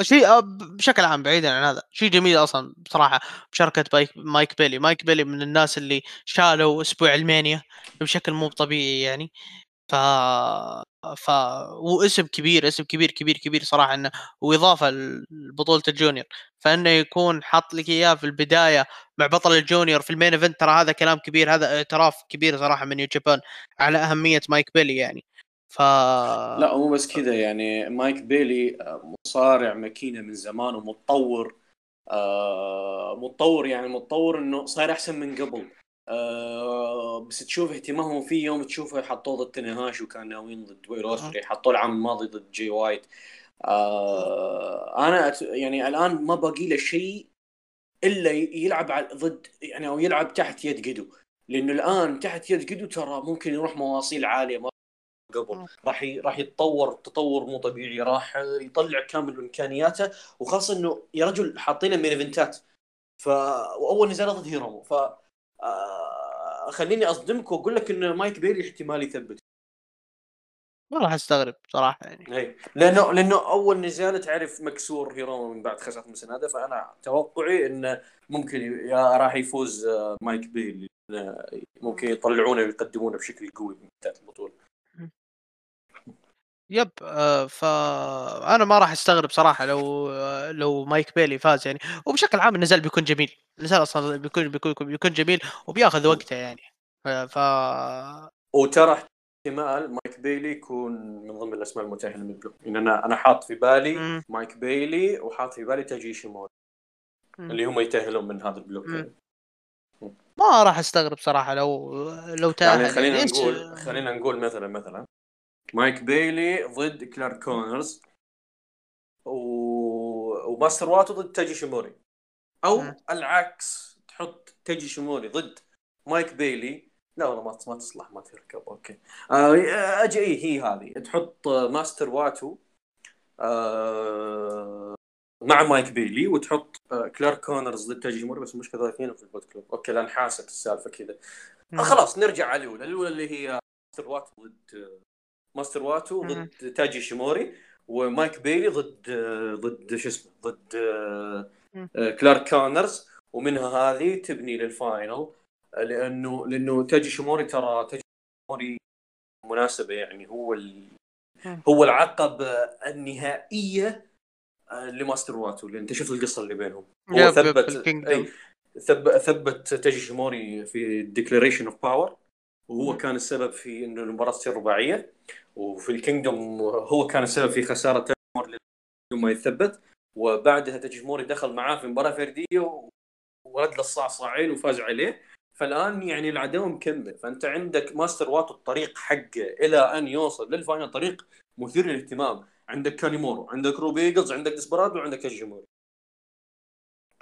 شيء آه، بشكل عام بعيدا عن هذا شيء جميل أصلا بصراحة مشاركة بايك مايك بيلي. مايك بيلي من الناس اللي شالوا أسبوع ال Mania بشكل مو طبيعي يعني. ف ف واسم كبير اسم كبير كبير كبير صراحة إنه وإضافة لبطولة ال Junior. فإنه يكون حاط لك إياه في البداية مع بطل ال Junior في ال main event ترى هذا كلام كبير هذا إعتراف كبير صراحة من New Japan على أهمية مايك بيلي يعني. ف لا مو بس كذا يعني مايك بيلي آه، مصارع ماكينة من زمان ومتطور آه متطور يعني متطور إنه صاير أحسن من قبل. آه بس تشوف اهتمامهم فيه يوم تشوفه حطوه ضد تاناهاشي وكان ناويين ضد ويل اوسبري حطوه العام الماضي ضد جي وايت. آه أنا أت- يعني الآن ما باقي له شيء إلا يلعب على ضد يعني أو يلعب تحت يد قيدو. لأنه الآن تحت يد قيدو ترى ممكن يروح مواصيل عالية ما قبل. راح. راح يتطور تطور مو طبيعي. راح يطلع كامل إمكانياته وخاصة إنه يا رجل حاطينه main event ات ف وأول نزال ضد هيرومو ف آه... خليني أصدمك وأقول لك إن مايك بيلي احتمال يثبت. ما راح استغرب صراحة يعني. اي لأنه لأنه أول نزال تعرف مكسور هيرومو من بعد خساره من سنادا فأنا توقعي إنه ممكن يا راح يفوز آه، مايك آه، ممكن يطلعونه ويقدمونه بشكل قوي من بدايه البطولة. yep آه فأنا ما راح أستغرب صراحة لو آه لو مايك بيلي فاز يعني وبشكل عام النزال بيكون جميل النزال أصلا بيكون بيكون بيكون جميل وبياخذ وقته يعني ف. وترى احتمال مايك بيلي يكون من ضمن الأسماء المتاهله من ال block يعني أنا أنا حاط في بالي مم. مايك بيلي وحاط في بالي تايجي ايشيموري مم. اللي هم يتأهلون من هذا ال block. يعني. ما راح أستغرب صراحة لو لو تأهل يعني خلينا نقول خلينا نقول مثلا مثلا مايك بيلي ضد كلارك كونرز و... وماستر واتو ضد تايجي ايشيموري أو مم. العكس تحط تايجي ايشيموري ضد مايك بيلي. لا والله ما ما تصلح ما تركب okay. آه أجي اي هي هذه. تحط آه، ماستر واتو آه مع مايك بيلي وتحط آه كلارك كونرز ضد تايجي ايشيموري بس المشكلة اثنين في ال Bullet Club. okay لا انحاست السالفة كذا. آه خلاص نرجع على الأولى الأولى اللي هي ماستر واتو ضد ماستر واتو. ضد تايجي ايشيموري ومايك بيلي ضد ضد شو اسمه ضد آه، كلارك كونرز ومنها هذه تبني لل final آه، لأنه لأنه تايجي ايشيموري ترى تايجي ايشيموري مناسبة يعني هو ال... هو العقبه النهائية آه، لماستر واتو لأن أنت شفت القصة اللي بينهم. هو ثبت. إي ثب... ثبت تايجي ايشيموري في Declaration of Power وهو كان السبب في انه المباراة تصير رباعية. وفي ال Kingdom هو كان السبب في خسارة تايمور ما يثبت وبعدها تجموري دخل معاه في مباراة فردية ورد له الصاع صاعين وفاز عليه. فالآن يعني العداوة مكمل فأنت عندك ماستر واتو الطريق حقه إلى أن يوصل لل final طريق مثير للاهتمام. عندك كانيمورو عندك روبي ايجلز عندك ديسبرادو وعندك تجموري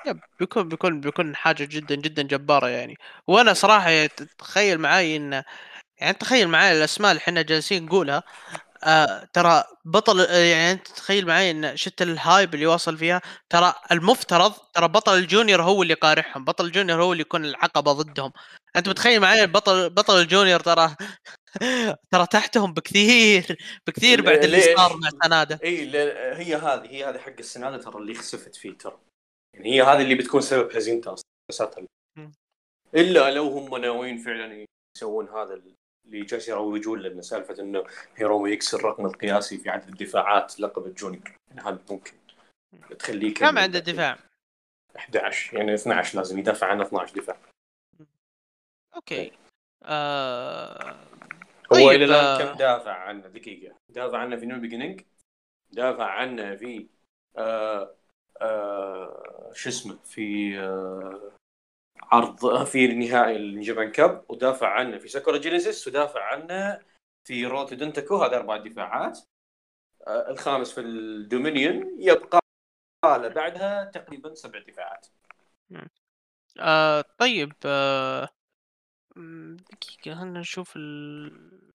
yep بيكون بيكون بيكون حاجة جدا جدا جبارة يعني. وأنا صراحة تخيل معاي إن يعني تخيل معاي الأسماء اللي إحنا جالسين نقولها. آه ترى بطل يعني أنت تخيل معي إن شدة ال hype اللي واصل فيها. ترى المفترض ترى بطل ال Junior هو اللي قارحهم بطل ال Junior هو اللي يكون العقبة ضدهم. أنت متخيل معي بطل بطل الجونيور ترى ترى تحتهم بكثير بكثير بعد اللي صار مع سنادا. إي هي هذه هي هذه حق السنادا ترى اللي خسفت فيه ترى. يعني هي هذه اللي بتكون سبب هزيمته أصلا إلا لو هم ناويين فعلا يسوون هذا اللي جالس يروجون لنا سالفة إنه هيرومو يكسر الرقم القياسي في عدد الدفاعات لقب ال Junior. يعني هذا ممكن تخليه كم عنده دفاع؟ 11 يعني 12 لازم يدافع عنه 12 دفاع. okay. إيه. آه... هو طيب إلى الآن آه... كم دافع عنه؟ دقيقة. دافع عنه في New Beginning دافع عنه في آه آه شو اسمه؟ في آه عرض في نهائي ال Japan Cup ودافع عنه في Sakura Genesis ودافع عنه في Road to Dontaku هذا أربع دفاعات. آه الخامس في ال Dominion. يبقى له بعدها تقريبا سبع دفاعات. آه طيب آه دقيقة خلنا نشوف ال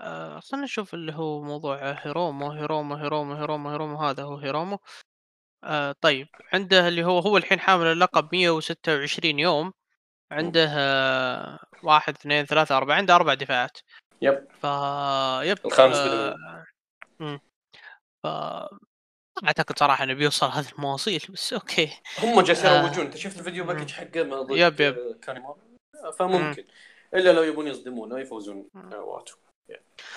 آه خلنا نشوف اللي هو موضوع هيرومو هيرومو هيرومو هيرومو هيرومو هذا هو هيرومو. آه طيب. عنده اللي هو هو الحين حامل اللقب 126 يوم. عنده آه واحد اثنين ثلاثة أربعة عنده أربع دفاعات. yep. ف yep الخامس آه... ف أعتقد صراحة إنه بيوصل هذه المواصيل بس okay. هم جالسين آه. يروجون انت شفت الفيديو package حقه ضد yep yep. فممكن. مم. إلا لو يبون يصدمونه يفوزون واتو.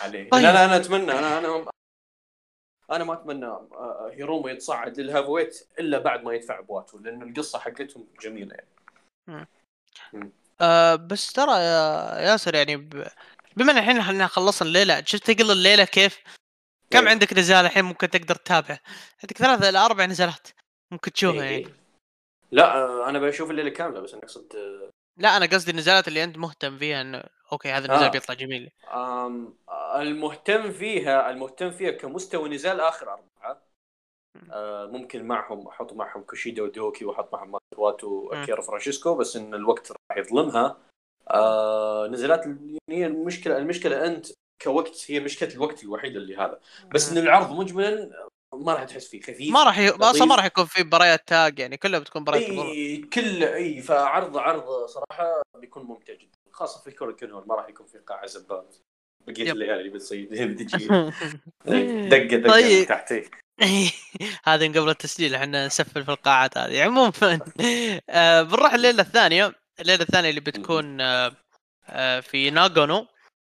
عليه. طيب. لا لا أنا أتمنى. أنا أنا أنا ما أتمنى آه، آه، هيرومو يتصعد لل heavyweight إلا بعد ما يدفع بواتو لأن القصة حقتهم جميلة يعني. آه بس ترى يا ياسر يعني ب... بما إن الحين إحنا خلصنا الليلة شفت تقل الليلة كيف؟ كم إيه. عندك نزال الحين ممكن تقدر تتابع؟ عندك ثلاثة إلى أربع نزالات ممكن تشوفها إيه. يعني. لا آه، أنا بشوف الليلة كاملة بس أنا أقصد لا أنا قصدي النزالات اللي أنت مهتم فيها إنه أوكي هذا النزال آه. بيطلع جميل. آم المهتم فيها المهتم فيها كمستوى نزال آخر أربعة. آه ممكن معهم أحط معهم كوشيدا ودوكي وأحط معهم ماتواتو وأكيرا فرانشيسكو بس إن الوقت راح يظلمها. آه نزلات يعني المشكلة المشكلة أنت كوقت هي مشكلة الوقت الوحيده اللي هذا. بس إن العرض مجملا ما راح تحس فيه خفيف ما راح ي... أصلا ما راح يكون في مباريات تاج يعني كلها بتكون مباريات اي كل اي فعرض عرض صراحة بيكون ممتع جدا خاصة في الكره الكنون ما راح يكون في قاعه زبال بقية الليالي اللي بتصير بتجي. دقه دقة طيب. تحتي هذه قبل التسجيل إحنا نسفل في القاعات هذه. عموما آه بنروح الليلة الثانية الليلة الثانية اللي بتكون آه آه في ناغانو.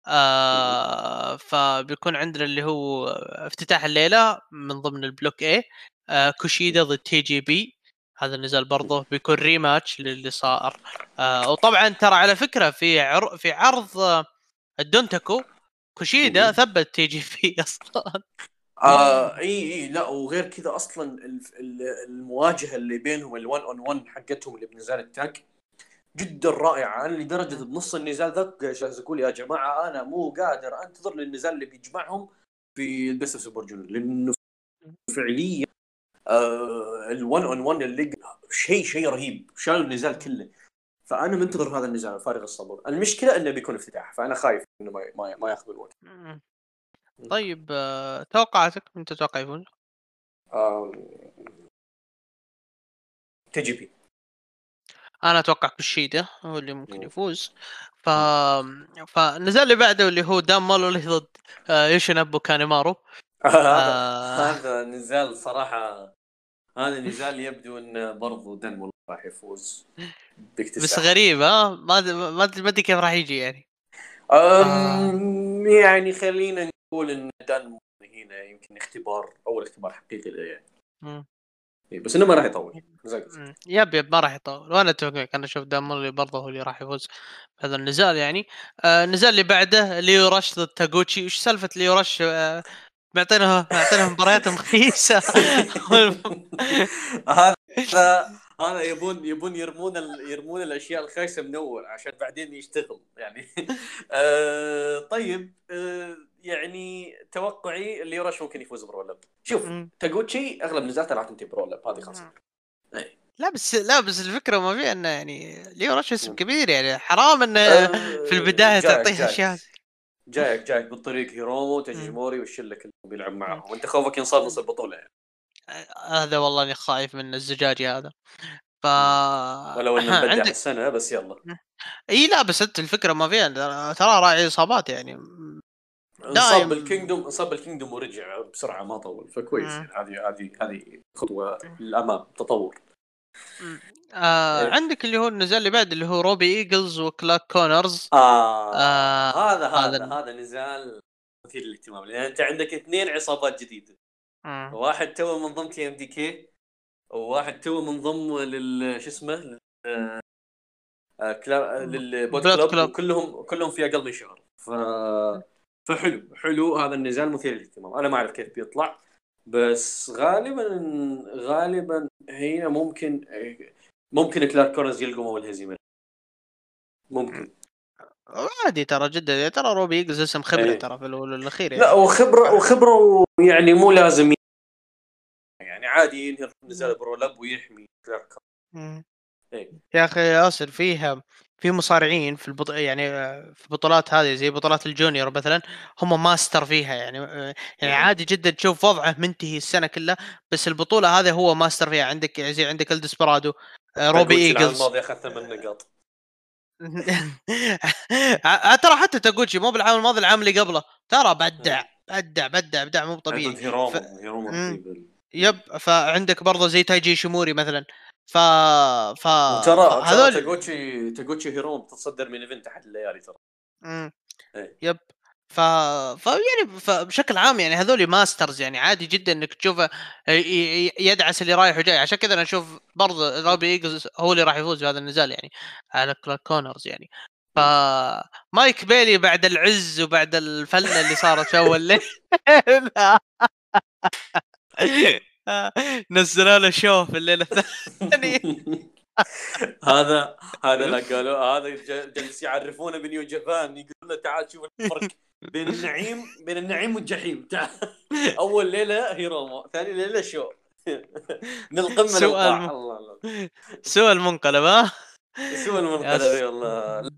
آه فبيكون عندنا اللي هو افتتاح الليلة من ضمن ال block A آه كوشيدا ضد TJP هذا النزال برضه بيكون rematch للي صار. آه وطبعا ترى على فكرة في عر... في عرض الدونتاكو كوشيدا ثبت TJP أصلا. آه إي إي لا وغير كذا أصلا المواجهة اللي بينهم ال 1 on 1 حقتهم اللي بنزال ال tag جدا رائعة. أنا لدرجة بنص النزال ذاك جالس أقول يا جماعة أنا مو قادر أنتظر للنزال اللي بيجمعهم في ال Best Super Junior لأنه فعليا ال 1 on 1 اللي شيء شيء رهيب. شالوا النزال كله. فأنا منتظر هذا النزال فارغ الصبر. المشكلة إنه بيكون افتتاح فأنا خايف إنه ما ما, ما ياخذ الوقت. طيب آه، توقعاتك؟ من تتوقع يفوز؟ TJP. أنا أتوقع كوشيدا هو اللي ممكن يفوز. ف فالنزال اللي بعده اللي هو دان مالوني ضد آه، يوشينابو كانيمارو. آه... هذا نزال صراحة هذا نزال يبدو انه برضو دن والله راح يفوز باكتساح. بس غريب ها ما ما أدري كيف راح يجي يعني. أم آه. يعني خلينا نقول إن دان هنا يمكن اختبار أول اختبار حقيقي له يعني. بس إنه ما راح يطول. يب يب ما راح يطول. وأنا أتوقع أنا أشوف دامولي برضه هو اللي راح يفوز بهذا النزال يعني. آه النزال اللي بعده ليو رش ضد تاغوتشي. وش سالفة ليو رش؟ آه معطينا معطينا مباريات مخيسة. هذا هذا يبون يبون يرمون ال... يرمون الأشياء الخايسة من أول عشان بعدين يشتغل يعني. آه طيب آه يعني توقعي اللي رش ممكن يفوز برولب. شوف مم. تاغوتشي أغلب نزالاته راح تنتهي برولب هذه خلاص لا بس لا بس الفكرة ما في إنه يعني ليو رش اسم كبير يعني. حرام إنه آه، في البداية تعطيه. أشياء. جايك جايك بالطريق هيرومو تايجي ايشيموري والشله كلهم بيلعب معهم وأنت خوفك ينصاب نص البطولة يعني. هذا والله اني خايف من الزجاجي هذا. ف ولو إنه مبدع عندك السنة بس يلا. إي لا بس أنت الفكرة ما فيها ترى راعي إصابات يعني. انصاب. بال Kingdom انصاب بال Kingdom ورجع بسرعة ما طول فكويس. هذه هذه هذه خطوة للأمام تطور. آه إيه. عندك اللي هو النزال اللي بعد اللي هو روبي إيجلز وكلارك كونرز. آه, آه، هذا هذا هذا هذا نزال مثير للاهتمام لأن أنت عندك اثنين عصابات جديدة. مم. واحد تو منضم TMDK وواحد تو منضم لل شو اسمه لل آه، كلا... لل Bullet Club. وكلهم كلهم في أقل من شهر. ف فحلو حلو. هذا النزال مثير للاهتمام. أنا ما أعرف كيف بيطلع بس غالبا غالبا هنا ممكن ممكن كلارك كونرز يلقوا الهزيمه ممكن. عادي ترى جدا. ترى روبي ايجلز اسم خبرة إيه. ترى في الأول والأخير يعني. لا وخبره وخبره يعني مو لازم يعني عادي ينهي النزال ب roll up ويحمي كلارك كونرز. إيه. يا أخي ياسر فيها في مصارعين في البط... يعني آه، في بطولات هذه زي بطولات الجونيور مثلا هم ماستر فيها يعني آه، يعني مم. عادي جدا تشوف وضعه منتهي السنة كلها بس البطولة هذه هو ماستر فيها. عندك زي عندك الدسبرادو آه، روبي إيجلز. الماضي أخذ ثمان نقاط. ترى حتى تاغوتشي مو بالعام الماضي العام اللي قبله. ترى بدع بدع بدع بدع مو طبيعي. ف- yep فعندك برضه زي تايجي ايشيموري مثلا. ف ف ترى هذول تاغوتشي تاغوتشي هيرومو بتتصدر main event احد الليالي ترى. مم. إيه. yep. ف... ف يعني فبشكل عام يعني هذول masters يعني عادي جدا إنك تشوفه ي- يدعس اللي رايح وجاي. عشان كذا أنا أشوف برضه روبي ايجلز هو اللي راح يفوز بهذا النزال يعني على كلارك كونرز يعني. ف مايك بيلي بعد العز وبعد الفلة اللي صارت في أول ليلة. نزلوا له شو في الليلة الثانية هذا هذا لا قالوا هذا جالس يعرفونه ب New Japan يقول له تعال شوف الفرق بين النعيم بين النعيم والجحيم. تعال. أول ليلة هيروما ثاني ليلة شو؟ من القمه سؤال للقاع الله الله. سوى المنقلب ها؟ سوى المنقلب. اي والله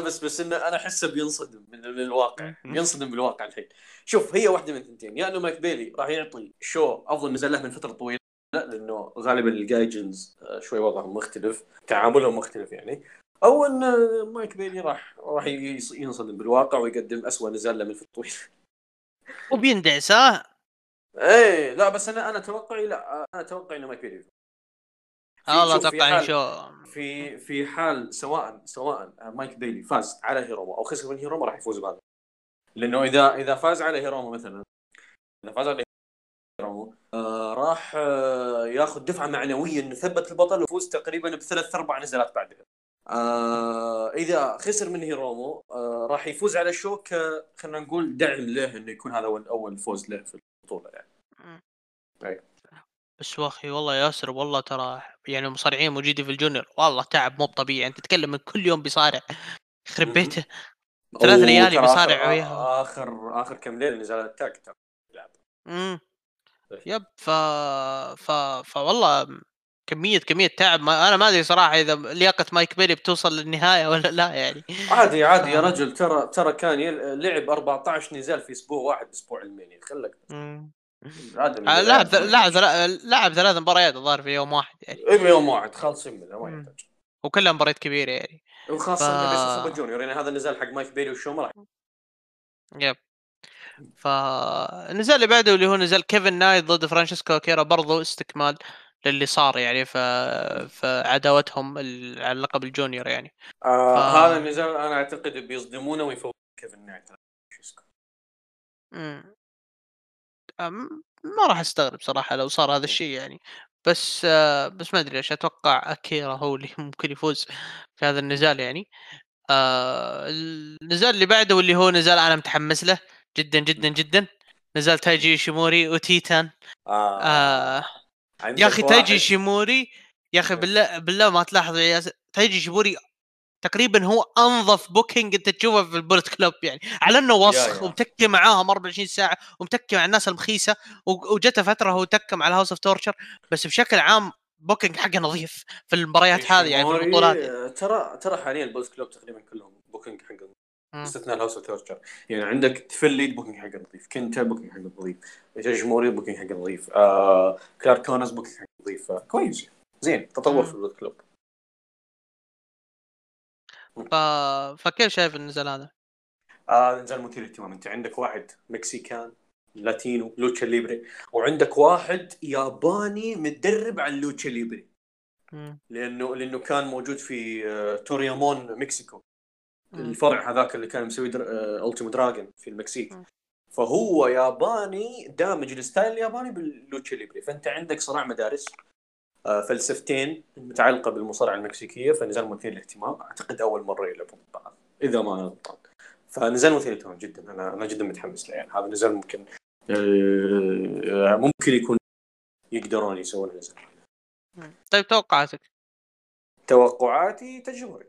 بس بس إنه أنا أحسه بينصدم من الواقع. بينصدم بالواقع الحين. شوف هي واحدة من الثنتين. يا إنه مايك بيلي راح يعطي شو افضل نزل له من فترة طويلة لا لأنه غالبا ال gaijins آه، شوي وضعهم مختلف تعاملهم مختلف يعني. أو إن آه، مايك بيلي راح راح ينصدم بالواقع ويقدم أسوأ نزال له من فترة طويلة. وبيندعس ها؟ إيه لا بس أنا أنا توقعي لا آه، أنا أتوقع إنه مايك بيلي والله أتوقع إن شو في في حال سواء سواء مايك بيلي فاز على هيروما أو خسر من هيروما راح يفوز بهذا. لأنه إذا إذا فاز على هيروما مثلا إذا فاز على هيروما آه راح آه ياخذ دفعة معنوية إنه ثبت البطل ويفوز تقريبا بثلاث أربع نزالات بعدها. آه إذا خسر من هيرومو آه راح يفوز على شو ك خلينا نقول دعم له إنه يكون هذا أول أول فوز له في البطولة يعني. بس واخي والله ياسر والله ترى يعني المصارعين موجودين في الجونيور والله تعب مو طبيعي أنت تتكلم من كل يوم بيصارع يخرب. بيته ثلاث ليالي بيصارع وياها. آخر آخر كم ليلة ترى يلعب. إمم إيه. يب ف ف فوالله كمية كمية تعب ما أنا ما أدري صراحة إذا لياقة مايك بيلي بتوصل للنهاية ولا لا يعني عادي عادي يا آه. رجل ترى ترى كان يل- لعب 14 نزال في أسبوع واحد أسبوع الماني خلك آه، لعب ثلا- لعب ثلاث مباريات الظاهر في يوم واحد يعني. اي يوم واحد خالصين منه ما. يحتاج وكلها مباريات كبيرة يعني. وخاصة ف- super junior يعني هذا النزال حق مايك بيلي راح. yep. فالنزال اللي بعده اللي هو نزال كيفن نايت ضد فرانشيسكو كيرا برضو استكمال للي صار يعني ف في عداوتهم ال- على لقب ال junior يعني. آه ف- هذا النزال أنا أعتقد بيصدمونه ويفوز كيفن نايت مم. أم- ما راح أستغرب صراحة لو صار هذا الشيء يعني. بس آه بس ما أدري ليش أتوقع أكيرا هو اللي ممكن يفوز في هذا النزال يعني. آه النزال اللي بعده واللي هو نزال أنا متحمس له جدا جدا جدا نزال تايجي شيموري وتيتان. آه. آه يا أخي تايجي شيموري يا أخي بالله بالله ما تلاحظ يا تايجي شيموري تقريبا هو أنظف booking أنت تشوفه في ال Bullet Club يعني. على إنه وسخ ومتكي معاهم 24 ساعة ومتكي مع الناس المخيسة وجته فترة هو تكم على House of Torture بس بشكل عام booking حقه نظيف في المباريات هذه يعني في البطولات. ترى ترى حاليا ال Bullet Club تقريبا كلهم booking حقه باستثناء ال House of Torture يعني عندك تفليد booking حقه نظيف كنتا booking حقه نظيف جاج موري booking حقه نظيف آه كلارك كونرز booking حقه نظيف كويس. زين تطور في ال Bullet Club. ف... فكيف شايف النزال هذا؟ آه نزال مثير اهتمام أنت عندك واحد مكسيكان latino lucha libre وعندك واحد ياباني متدرب على ال lucha libre. لأنه لأنه كان موجود في آه، توريامون مكسيكو. الفرع هذاك اللي كان مسوي در... ألتيمو دراجون في المكسيك. فهو ياباني دامج ال style الياباني بال lucha libre. فأنت عندك صراع مدارس. آه، فلسفتين متعلقة بالمصارعة المكسيكية فنزال مثير للاهتمام. أعتقد أول مرة يلعبون بعض إذا ما غلطان. فنزال مثير للاهتمام جدا. أنا أنا جدا متحمس له. يعني هذا النزال ممكن آه، ممكن يكون يقدرون يسوون نزال. طيب توقعاتك؟ توقعاتي تجموري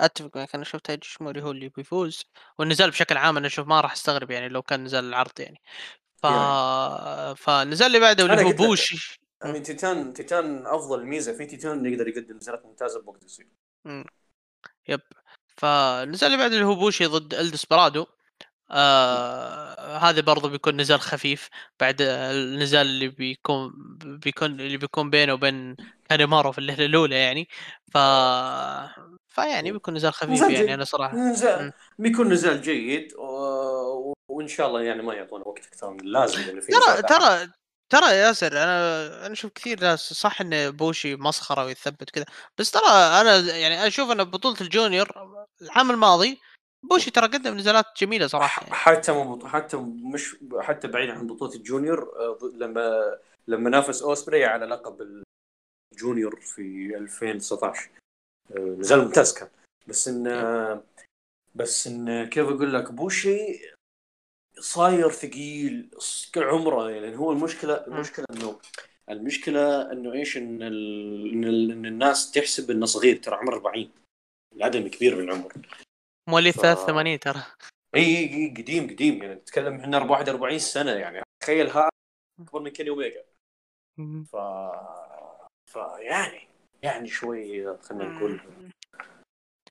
أتفق معك. أنا شفت تايجي شموري هو اللي بيفوز والنزال بشكل عام أنا أشوف ما راح أستغرب يعني لو كان نزال العرض يعني. ف يعني. فالنزال اللي بعده اللي هو بوش. يعني تيتان تيتان أفضل ميزة في تيتان يقدر يقدم نزالات ممتازة بوقت قصير yep. فالنزال اللي بعده اللي هو بوشي ضد الدسبرادو آه هذا برضه بيكون نزال خفيف بعد النزال اللي بيكون بيكون اللي بيكون بينه وبين كانيمارو في الليلة الأولى يعني. ف فيعني بيكون نزال خفيف نزال يعني أنا صراحة. نزال بيكون نزال جيد و... وإن شاء الله يعني ما يعطونا وقت أكثر من اللازم في ترى ترى ترى ياسر أنا أنا أشوف كثير ناس صح إن بوشي مسخرة ويثبت كذا بس ترى أنا يعني أشوف إن بطولة ال junior العام الماضي بوشي ترى قدم نزالات جميلة صراحة يعني. حتى مو حتى مش حتى بعيد عن بطولة ال junior آه، لما لما نافس أوسبري على لقب ال junior في 2019 آه، نزال ممتاز كان بس إن بس إن كيف أقول لك بوشي صاير ثقيل كل عمره يعني هو المشكلة المشكلة إنه المشكلة إنه إيش إن, ال... إن, الناس تحسب إنه صغير ترى عمره 40 الآدمي كبير بالعمر مواليد ف... 83 ترى. إي قديم قديم يعني تتكلم إحنا 41 سنة يعني تخيل هذا أكبر من كيني اوميجا ف فيعني يعني شوي خلينا نقول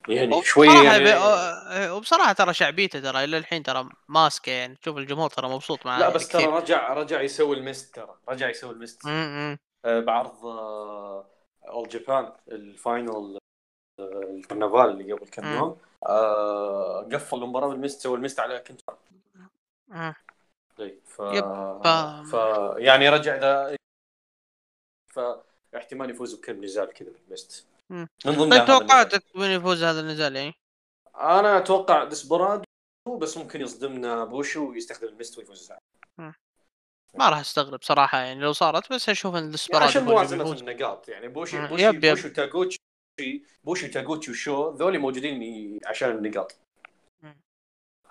يعني شوي يعني آه، وبصراحة ترى شعبيته ترى إلى الحين ترى ماسكة يعني. تشوف الجمهور ترى مبسوط معاه لا بس ترى رجع رجع يسوي ال mist ترى. رجع يسوي الميست. آه بعرض آه All Japan ال final آه الكرنفال اللي قبل كم يوم آه قفل المباراة بال mist سوى ال mist على counter ف... ف... ف يعني رجع اذا فاحتمال يفوز بكم نزال كذا بال mist. من ضمن طيب توقعاتك من يفوز هذا النزال يعني؟ أنا أتوقع ديسبرادو بس ممكن يصدمنا بوشو ويستخدم ال mist ويفوز ما راح أستغرب صراحة يعني لو صارت بس أشوف إن ديسبرادو عشان موازنة النقاط يعني بوشي بوشي yep yep. بوشي تاغوتشي بوشي تاغوتشي وشو ذولي موجودين عشان النقاط.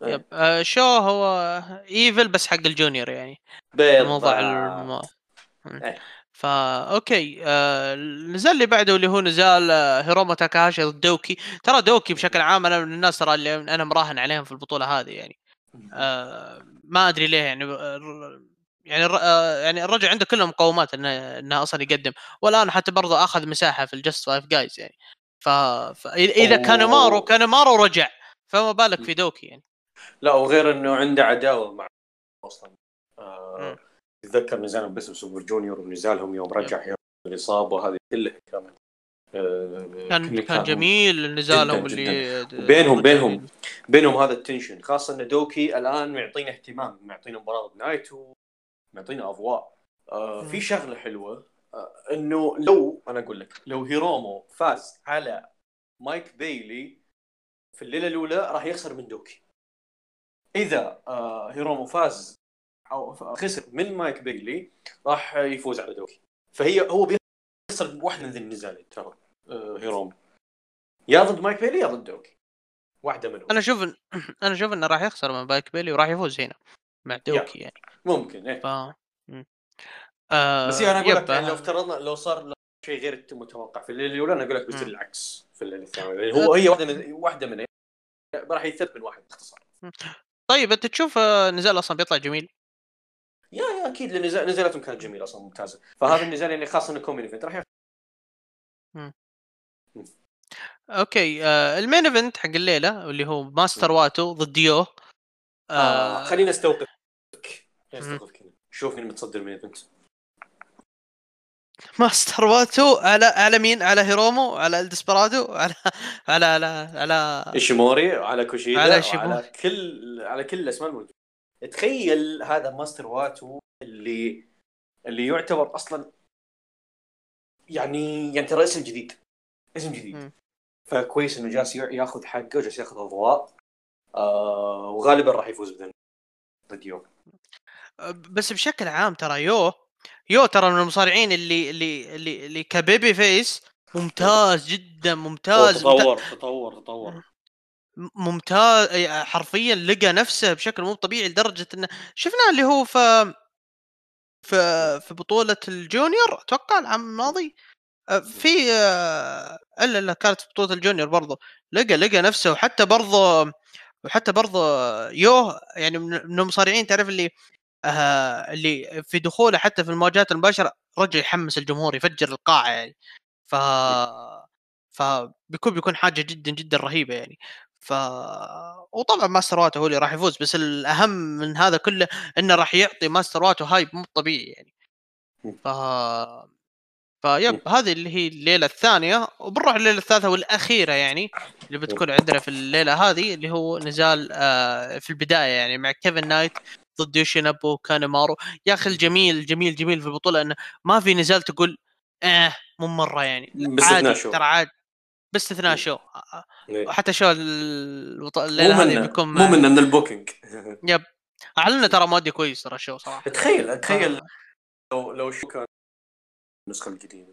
yep. آه شو هو إيفل بس حق ال junior يعني. بالضبط الموضوع الم... فا okay آه النزال اللي بعده اللي هو نزال آه هيروما تاكاشي ضد دوكي. ترى دوكي بشكل عام أنا من الناس ترى اللي أنا مراهن عليهم في البطولة هذه يعني. آه ما أدري ليه يعني يعني آه يعني الرجل عنده كل المقومات إنه إنه أصلا يقدم. والآن حتى برضه أخذ مساحة في ال Just 5 Guys يعني. ف... فاذا كانيمارو كانيمارو رجع فما بالك في دوكي يعني. لا وغير إنه عنده عداوة مع أصلا. آه تتذكر نزالهم بس ب Super Junior ونزالهم يوم رجع يوم الإصابة هذه كلها كانت آه، كان كان جميل نزالهم اللي بينهم بينهم بينهم هذا ال tension خاصة إن دوكي الآن معطينا اهتمام معطينا مباراة نايتو معطينا أضواء. آه في شغلة حلوة آه إنه لو أنا أقول لك لو هيرومو فاز على مايك بيلي في الليلة الأولى راح يخسر من دوكي. إذا آه هيرومو فاز أو خسر من مايك بيلي راح يفوز على دوكي. فهي هو بيخسر واحدة من ذي النزالين ترى آه، هيروم. يا ضد مايك بيلي يا ضد دوكي. واحدة منهم. أنا أشوف. أنا أشوف إنه راح يخسر من مايك بيلي وراح يفوز هنا مع دوكي يعني. ممكن إيه. ف. آه بس يعني أقول لك يعني لو افترضنا لو صار شيء غير متوقع في الليلة الأولى أنا أقول لك بيصير. العكس في الليلة الثانية. يعني هو هي واحدة من واحدة من راح يثبت من واحد باختصار. طيب أنت تشوف آه، نزال أصلا بيطلع جميل؟ أكيد لأن نزالاتهم كانت جميلة أصلا ممتازة. فهذا النزال يعني خاصه إنه co-main event. راح يعرف- okay آه ال main event حق الليلة واللي هو ماستر. واتو ضد يو. آه آه خلينا استوقفك خلينا مم. استوقفك مين متصدر ال main event. ماستر واتو على على مين؟ على هيرومو؟ على الديسبرادو؟ على على على على إيشيموري وعلى كوشيدا على على كل على كل الأسماء الموجودة. تخيل هذا ماستر واتو اللي اللي يعتبر أصلا يعني يعني ترى اسم جديد. اسم جديد. مم. فكويس إنه جالس يا- ياخذ حقه وجالس ياخذ أضواء. آه وغالبا راح يفوز بذن ضد يو بس بشكل عام ترى يو يو ترى من المصارعين اللي اللي اللي, اللي ك babyface ممتاز جدا ممتاز. تطور تطور تطور. ممتاز. حرفيا لقى نفسه بشكل مو طبيعي لدرجة انه شفناه اللي هو في في في بطولة الجونيور أتوقع العام الماضي. آه، في آه، إلا لا كانت في بطولة الجونيور برضه لقى لقى نفسه وحتى برضه وحتى برضه يو يعني من من المصارعين تعرف اللي آه اللي في دخوله حتى في المواجهات المباشرة رجع يحمس الجمهور يفجر القاعة يعني. ف فبيكون بيكون حاجة جدا جدا رهيبة يعني. ف وطبعا ماستر واتو هو اللي راح يفوز بس الأهم من هذا كله إنه راح يعطي ماستر واتو hype مو طبيعي يعني. ف ف yep هذه اللي هي الليلة الثانية وبنروح الليلة الثالثة والأخيرة يعني اللي بتكون عندنا في الليلة هذه اللي هو نزال آه في البداية يعني مع كيفن نايت ضد يوشينابو كانيمارو يا أخي الجميل جميل جميل في البطولة إنه ما في نزال تقول آه مو مرة يعني عادي. ترى عادي. باستثناء شو آه، إيه. وحتى شو البط... مو الليلة هذه بيكون مو منه من ال booking. yep. اعلنا ترى مودي كويس ترى الشو صراحة. تخيل تخيل. لو لو شو كان النسخة الجديده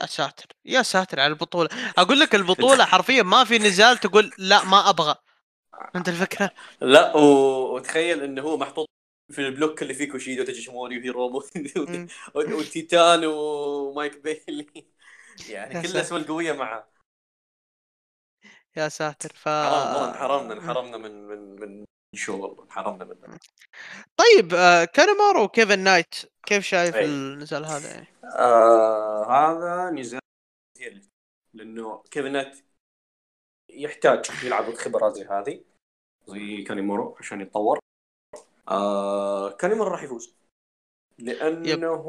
يا ساتر يا ساتر على البطولة. أقول لك البطولة حرفيا ما في نزال تقول لا ما أبغى. فهمت الفكرة؟ لا و- وتخيل انه هو محطوط في ال block اللي فيه كوشيدا وتجيشموري وهيرومو مم. وتيتان ومايك بيلي. يعني كل. الاسماء القويه معه. يا ساتر ف حرام والله انحرمنا انحرمنا من من من شو والله انحرمنا منه. طيب آه كانيمارو وكيفن نايت كيف شايف أي. النزال هذا يعني؟ آه هذا نزال لأنه كيفن نايت يحتاج يلعب خبرات زي هذه زي كانيمورو عشان يتطور. آه كانيمورو راح يفوز. لأنه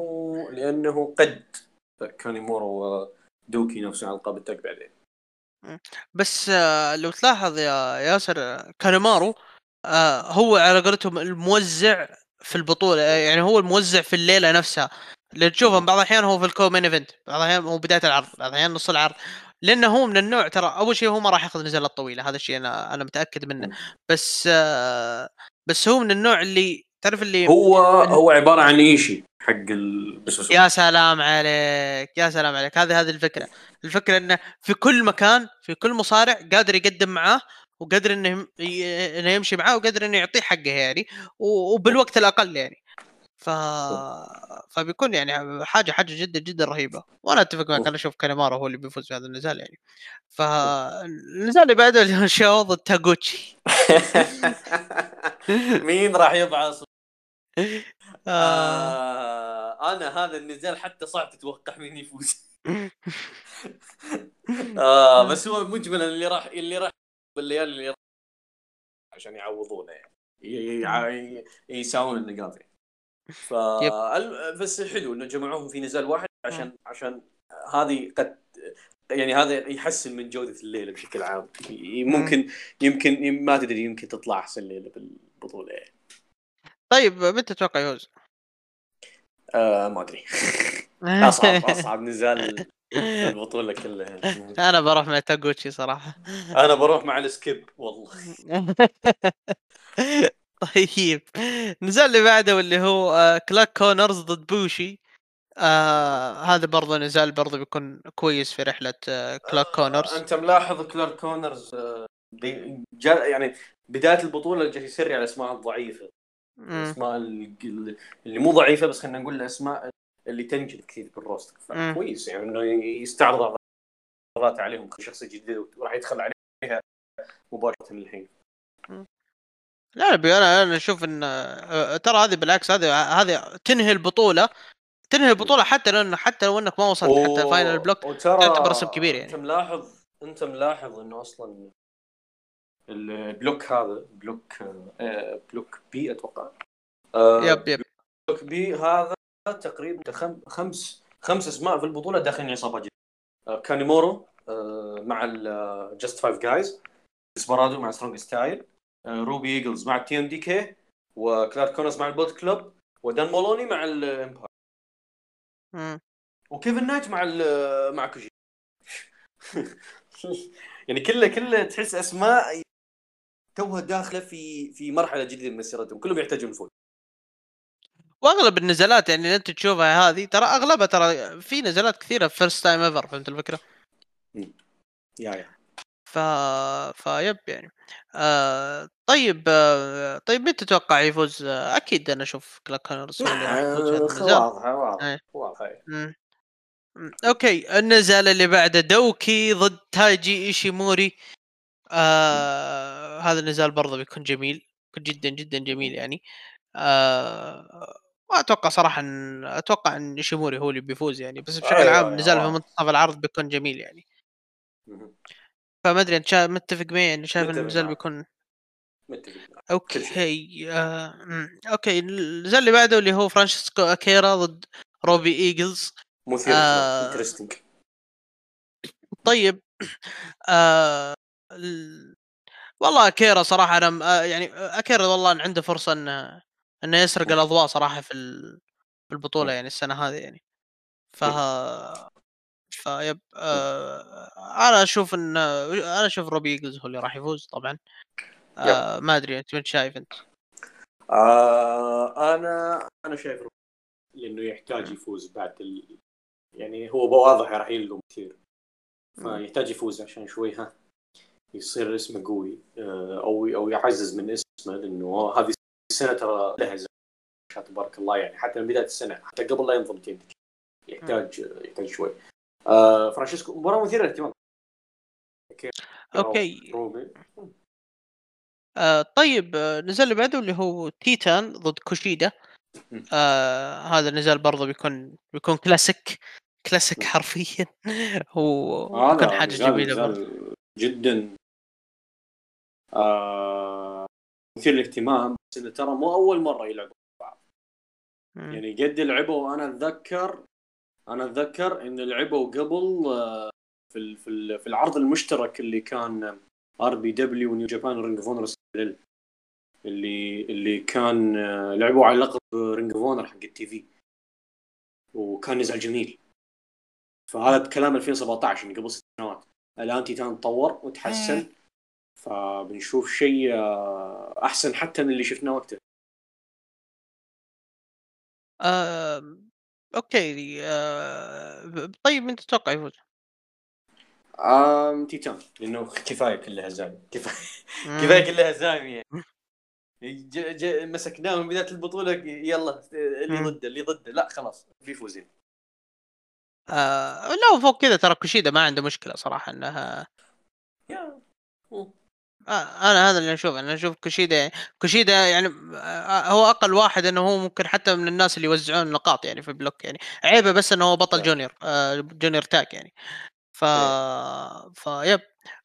لأنه قد كانيمورو ودوكي نافسوا على القاب ال tag بعدين. بس آه لو تلاحظ يا ياسر آه، كانيمارو آه هو على قولتهم الموزع في البطولة يعني هو الموزع في الليلة نفسها. اللي تشوفه بعض الأحيان هو في ال co-main event بعض الأحيان هو بداية العرض بعض الأحيان نص العرض. لأنه هو من النوع ترى أول شيء هو ما راح ياخذ نزالات طويلة هذا الشيء أنا أنا متأكد منه. بس بس هو من النوع اللي تعرف اللي هو هو عبارة عن إيشي. حق ال... بس بس يا سلام عليك يا سلام عليك. هذه هذه الفكرة. الفكرة إنه في كل مكان في كل مصارع قادر يقدم معاه وقادر إنه إنه يمشي معاه وقادر إنه يعطيه حقه يعني وبالوقت الأقل يعني. ف فبيكون يعني حاجة حاجة جدا جدا رهيبة. وأنا أتفق معك أنا أشوف كانيمارو هو اللي بيفوز في هذا النزال يعني. فالنزال اللي بعده اللي هو شو؟ ضد تاغوتشي. مين راح يضعص آه. آه أنا هذا النزال حتى صعب تتوقع مين يفوز. آه بس هو مجملا اللي راح اللي راح بالليالي اللي راح عشان يعوضونه يعني. يساوون النقاط يعني ف بس حلو إنه جمعوهم في نزال واحد عشان عشان هذه قد يعني هذا يحسن من جودة الليلة بشكل عام. ممكن يمكن ما تدري يمكن تطلع أحسن ليلة بالبطولة يعني. طيب متى تتوقع يفوز؟ آه ما أدري. أصعب أصعب نزال البطولة كلها أنا بروح مع تاغوتشي صراحة. أنا بروح مع ال skip والله. طيب النزال اللي بعده واللي هو آه، كلارك كونرز ضد بوشي. آه هذا برضه نزال برضه بيكون كويس في رحلة آه كلارك كونرز آه أنت ملاحظ كلارك كونرز آه يعني بداية البطولة جاي يسري على الاسماء الضعيفة. مم. الاسماء ال- اللي مو ضعيفة بس خلينا نقول الأسماء اللي تنجلد كثير بال roster مم. فكويس يعني إنه يستعرض عضلات عليهم. كشخصيه جديده وراح يدخل عليها مباشرة الحين. لا أنا أنا أشوف إن ترى هذه بالعكس هذه هذه تنهي البطولة. تنهي البطولة حتى لو حتى لو إنك ما وصلت حتى final block تعتبر اسم كبير يعني. أنت ملاحظ أنت ملاحظ إنه أصلا ال block هذا block آه Block B أتوقع. آه yep yep. Block B هذا تقريبا خم- خمس خمس أسماء في البطولة داخلين عصابة جديده آه كانيمورو مع ال Just Five Guys ديسبرادو مع Strong Style روبي ايجلز مع ال TMDK وكلارك كونرز مع ال Bullet Club ودان مولوني مع ال Empire. وكيفن نايت مع مع كوجي يعني كله كله تحس أسماء توها داخلة في في مرحلة جديدة من مسيرتهم كلهم يحتاجون الفوز وأغلب النزالات يعني اللي أنت تشوفها هذه ترى أغلبها ترى في نزالات كثيرة first time ever فهمت الفكرة؟ يا يا ف فيب يعني آه طيب آه طيب مين تتوقع يفوز؟ آه أكيد أنا أشوف كلارك النزال واضحه واضحه. واضحه. okay النزال اللي بعده دوكي ضد تايجي إيشيموري آه هذا النزال برضه بيكون جميل بيكون جدا جدا جميل يعني آه واتوقع صراحة إن أتوقع إن ايشيموري هو اللي بيفوز يعني بس بشكل أيوة، عام أيوة، نزال في. منتصف العرض بيكون جميل يعني. فما أدري أنت شا- متفق معي يعني شايف النزال. بيكون. okay آه... okay النزال اللي بعده اللي هو فرانشيسكو أكيرا ضد روبي إيجلز مثير آه. طيب آه... ال... والله أكيرا صراحة أنا آه، يعني أكيرا والله عنده فرصة إنه إنه يسرق. الأضواء صراحة في ال... في البطولة. يعني السنة هذه يعني. ف. ف yep آه... أنا أشوف إن أنا أشوف روبي إيجلز هو اللي راح يفوز طبعا. آه... ما أدري أنت من شايف أنت؟ آه أنا أنا شايف لأنه يحتاج يفوز بعد ال... يعني هو واضح راح يلقم كثير. فيحتاج يفوز عشان شوي ها. يصير اسمه قوي آه، أو أو يعزز من اسمه لأنه هذه السنة ترى لها شاء تبارك الله يعني حتى من بداية السنة حتى قبل لا ينضم team. يحتاج يحتاج شوي. آه فرانشيسكو مباراة مثيرة للاهتمام. okay. رومي. آه طيب آه، النزال اللي بعده اللي هو تيتان ضد كوشيدا. آه هذا النزال برضه بيكون بيكون classic classic. حرفيا. هو هذا حاجة جميلة برضه جدا. آه مثير للاهتمام بس إنه ترى مو أول مرة يلعبوا مم. يعني قد لعبوا أنا أتذكر أنا أتذكر إن لعبوا قبل آه، في في ال- في العرض المشترك اللي كان RPW و New Japan Ring of Honor اللي اللي كان آه، لعبوا على لقب Ring of Honor حق ال TV. وكان نزال جميل. فهذا بكلام 2017 يعني قبل ست سنوات. الآن تيتان تطور وتحسن. فبنشوف شيء آه، أحسن حتى من اللي شفناه وقتها آه okay آه طيب أنت تتوقع يفوز؟ آم تيتان لأنه كفاية كلها هزايم كفاية. كفاية كلها هزايم يعني ج... ج... مسكناه من بدايه البطولة يلا اللي. ضده اللي ضده لا خلاص في فوزين آه لا وفوق كذا ترى كوشيدا ما عنده مشكلة صراحة إنها أنا هذا اللي أشوفه أنا أشوف كوشيدا يعني كوشيدا يعني آه هو أقل واحد إنه هو ممكن حتى من الناس اللي يوزعون نقاط يعني في block يعني عيبه بس إنه هو بطل نعم. junior آه junior tag يعني ف إيه. ف yep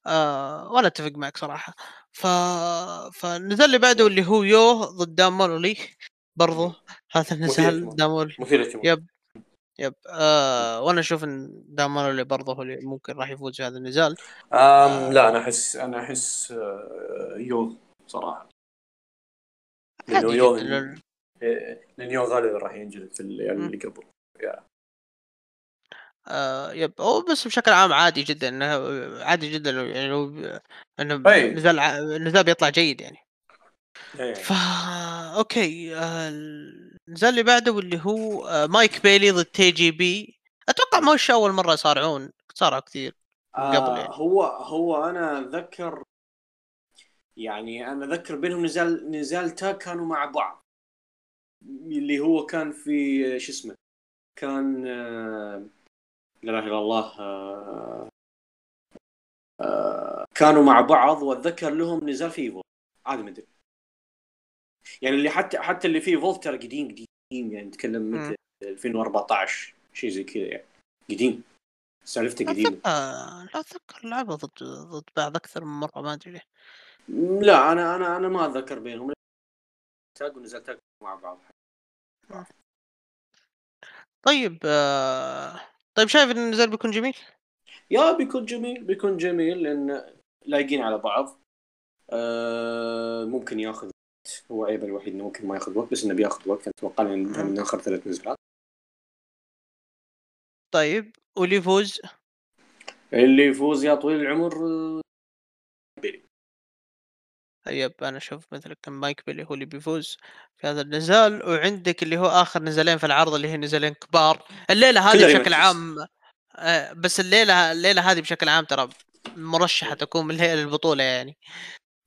آه وأنا أتفق معك صراحة ف فالنزال اللي بعده اللي هو يو ضد دان مولوني برضو هذا النزال اهتمام. دان مولوني مثير yep yep آه وأنا أشوف إن دان مولوني برضه هو اللي ممكن راح يفوز في هذا النزال آم لا أنا أحس أنا أحس آه، يو صراحة لأنه عادي يو جدا لأن- إيه، لأن يو غالبا راح ينجلد في مم. اللي قبل آه yep هو بس بشكل عام عادي جدا إنه عادي جدا يعني لو إنه أي. نزال النزال بيطلع جيد يعني إيه. فا okay آه، النزال اللي بعده واللي هو آه، مايك بيلي ضد تي جي بي. أتوقع مش أول مرة يصارعون. صارعوا كثير قبل آه يعني. هو هو أنا أتذكر يعني أنا اذكر بينهم نزال نزال تاج كانوا مع بعض. اللي هو كان في شو اسمه كان آه، لا إله إلا الله آه، آه، كانوا مع بعض وأتذكر لهم نزال في ايفو عادي ما أدري. يعني اللي حتى حتى اللي فيه فولت ترى قديم قديم يعني نتكلم. متى؟ 2014 شيء زي كذا يعني. قديم. سالفته قديمة. لا أتذكر لعبوا ضد ضد بعض أكثر من مرة ما أدري لا أنا أنا أنا ما أتذكر بينهم. تاج ونزال تاج مع بعض. طيب آه... طيب شايف إن النزال بيكون جميل؟ يا بيكون جميل بيكون جميل لأن لايقين على بعض. آه ممكن ياخذ هو عيبه الوحيد إنه ممكن ما ياخذ وقت بس إنه بياخذ وقت. أتوقع انه من آخر ثلاث نزلات طيب واللي يفوز؟ اللي يفوز يا طويل العمر آه، طيب أنا أشوف مثلا كان مايك بيلي هو اللي بيفوز في هذا النزال. وعندك اللي هو آخر نزالين في العرض اللي هي نزالين كبار. الليلة هذه بشكل. عام آه، بس الليلة الليلة هذه بشكل عام ترى مرشحة تكون من الليلة للبطوله يعني.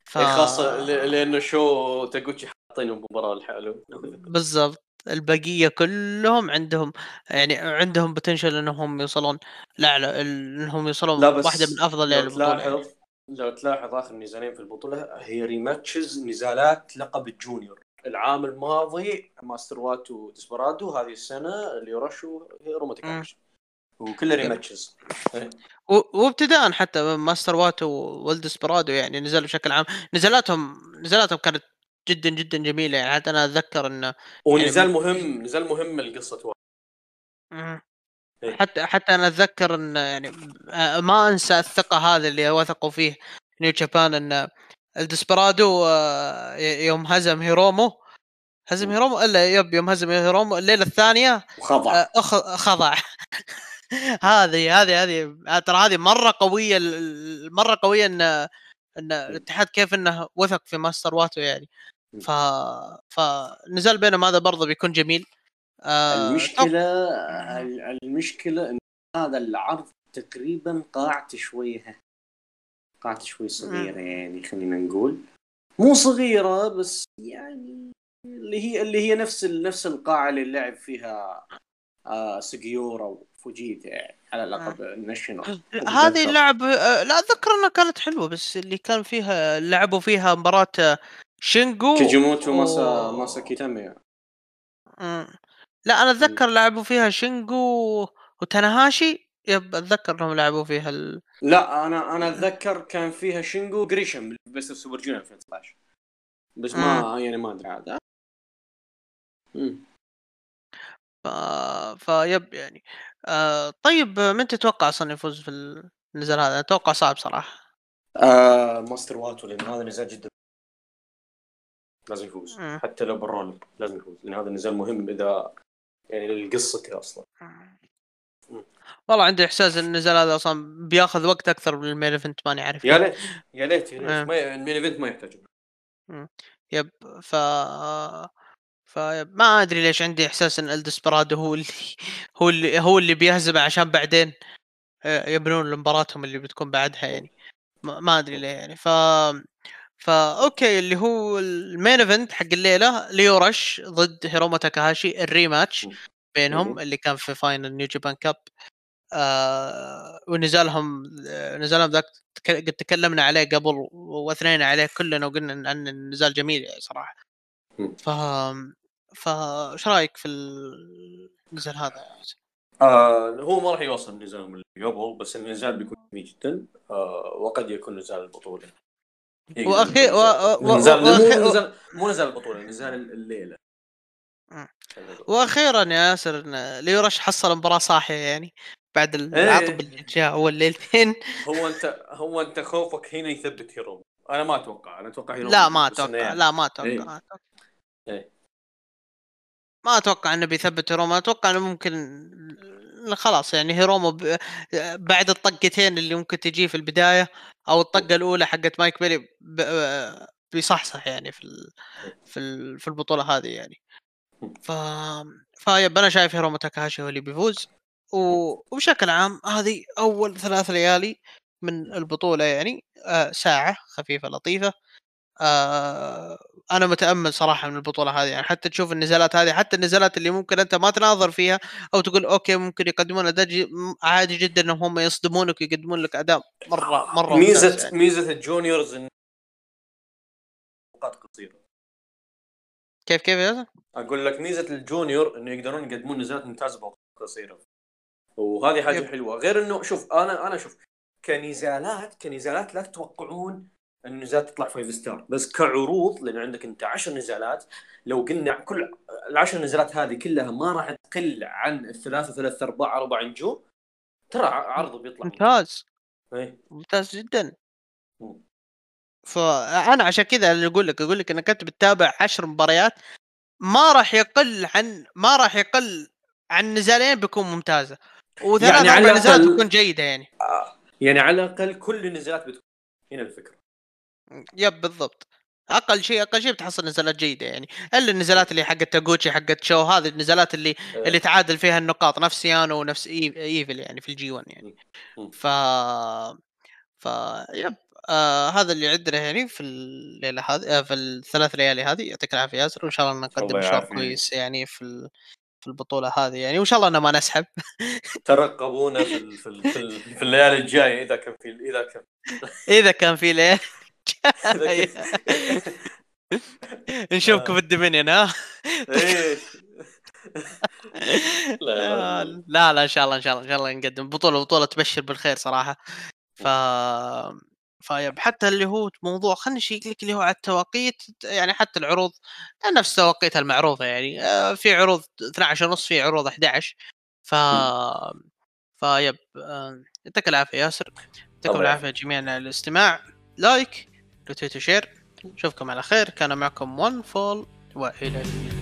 ف... إيه، خاصة ل- لأنه شو تاغوتشي حاطين مباراه لحاله. بالضبط. البقية كلهم عندهم يعني عندهم potential إنهم يوصلون لا لا إنهم يوصلون لا بس واحدة من أفضل لو. تلاحظ لو تلاحظ آخر نزالين في البطولة هي rematches نزالات لقب ال junior. العام الماضي ماستر واتو وديسبرادو هذه السنة اللي رشوا rematches إيه. و- وابتداء حتى ماستر واتو والدسبرادو يعني نزلوا بشكل عام. نزلاتهم نزلاتهم كانت جدا جدا جميلة يعني. حتى أنا أتذكر إنه ونزال يعني- مهم نزال مهم لقصه إيه. حتى حتى أنا أتذكر إن يعني آه، ما أنسى الثقة هذه اللي وثقوا فيه New Japan إن الدسبرادو آه، يوم هزم هيرومو. هزم هيرومو؟ إلا yep يوم هزم هيرومو. الليلة الثانية وخضع. آه، خضع. هذه هذه هذه آه، ترى هذه مرة قوية مرة قوية إن إن الاتحاد كيف إنه وثق في ماستر واتو يعني. ف فنزال بينهم هذا برضه بيكون جميل. آه، المشكلة المشكلة إن هذا العرض تقريبا قاعته شوية قاعته شوي صغيرة يعني خلينا نقول. مو صغيرة بس يعني اللي هي اللي هي نفس نفس القاعة اللي لعب فيها آه سجيورا وفوجيتا يعني على لقب الناشونال هذه اللعب آه، لا اتذكر إنها كانت حلوة بس اللي كان فيها لعبوا فيها مباراة آه، شينجو كيجيموتو ماسا و- ماسا كيتامي. مم. لا أنا أتذكر لعبوا فيها شينجو وتناهاشي يب أتذكر إنهم لعبوا فيها ال... لا أنا أنا أتذكر كان فيها شينجو جريشم بس سوبر جونيور 2019 بس ما يعني ما أدري عاد. مم. ف... ف yep يعني. آه طيب من تتوقع أصلا يفوز في النزال هذا؟ أتوقع صعب صراحة. آه ماستر واتو لأن هذا نزال جدا. لازم يفوز. مم. حتى لو بروميس لازم يفوز لأن هذا نزال مهم إذا يعني لقصته أصلا. والله عندي إحساس إن النزال هذا أصلا بياخذ وقت أكثر من ال main event ماني عارف يا. ليت يا ليت يا آه. ليت المين إيفنت ما يحتاج yep ف فما أدري ليش عندي إحساس إن الدسبرادو هو اللي هو اللي هو اللي بيهزمه عشان بعدين آه، يبنون لمباراتهم اللي بتكون بعدها يعني ما أدري ليه يعني ف فا okay اللي هو ال main event حق الليلة ليو رش ضد هيرومو تاكاهاشي ال rematch. بينهم. اللي كان في final New Japan Cup آه ونزالهم نزالهم ذاك قد تكلمنا عليه قبل واثنينا عليه كلنا وقلنا إن النزال جميل يعني صراحة. ف فا إيش رأيك في النزال هذا يا؟ آه هو ما راح يوصل نزالهم اللي قبل بس النزال بيكون جميل جدا آه وقد يكون نزال البطولة يكون و- و- نزال و- مو نزال مو نزال البطولة نزال الليلة. وأخيرا يا ياسر إن ليو رش حصل مباراة صاحية يعني بعد إيه. العطب اللي جاء أول ليلتين هو انت هو أنت خوفك هنا يثبت هيروم أنا ما أتوقع أنا أتوقع هيروم لا ما إنه أتوقع يعني- لا ما أتوقع إيه. أتوقع إيه. ما أتوقع إنه بيثبت هيروما أتوقع إنه ممكن خلاص يعني هيروما ب... بعد الطقتين اللي ممكن تجي في البداية أو الطقة الأولى حقت مايك بيلي ب... بيصحصح يعني في ال... في ال... في البطولة هذه يعني. ف ف yep أنا شايف هيرومو تاكاهاشي هو اللي بيفوز. و... وبشكل عام هذه أول ثلاث ليالي من البطولة يعني آه ساعة خفيفة لطيفة آه أنا متأمل صراحة من البطولة هذه يعني حتى تشوف النزالات هذه حتى النزالات اللي ممكن أنت ما تناظر فيها أو تقول okay ممكن يقدمون أداء عادي جدا انهم هم يصدمونك ويقدمون لك أداء مرة مرة ميزة يعني. ميزة ال juniors إن قصيرة كيف كيف يا أقول لك ميزة ال junior إنه يقدرون يقدمون نزالات ممتازة بوقت قصيرة وهذه حاجة yep. حلوة غير إنه شوف أنا أنا شوف كنزالات كنزالات لا تتوقعون النزالات تطلع five star بس كعروض لأن عندك أنت 10 نزالات لو قلنا كل العشر نزالات هذه كلها ما راح تقل عن الثلاث وثلاث أرباع أربع نجوم ترى عرضه بيطلع. ممتاز. إيه. ممتاز جدا. فانا عشان كذا أقول لك أقول لك انك انت بتتابع عشر مباريات ما راح يقل عن ما راح يقل عن نزالين بيكون ممتازة. وثلاث يعني أربع نزالات بتكون جيدة يعني. آه. يعني على الأقل كل النزالات بتكون هنا الفكرة. yep بالضبط. أقل شيء أقل شيء بتحصل نزالات جيدة يعني. إلا النزالات اللي حقت تاغوتشي حقت شو هذه النزالات اللي أه. اللي تعادل فيها النقاط نفس يانو ونفس إيفل يعني في ال G1 يعني. ف ف يب. آه هذا اللي عندنا يعني في الليلة هذه آه في الثلاث ليالي هذه. يعطيك العافية ياسر وإن شاء الله نقدم مشوار كويس يعني في في البطولة هذه يعني. وإن شاء الله إنه ما نسحب. ترقبونا في في, في, في الليالي الجاية إذا كان في إذا كان. إذا كان في ليالي نشوفكم في الدومينيون ها. لا لا إن شاء الله إن شاء الله إن شاء الله نقدم بطولة بطولة تبشر بالخير صراحة. ف ف yep حتى اللي هو موضوع خلينا نشيك لك اللي هو على التوقيت يعني حتى العروض نفس التوقيت المعروضة يعني. آه، في عروض 12 ونص في عروض 11 ف ف yep آه، يعطيك العافية ياسر. يعطيكم العافية جميعا على الاستماع. like tweet و share نشوفكم على خير. كان معكم OneFall وإلى اللقاء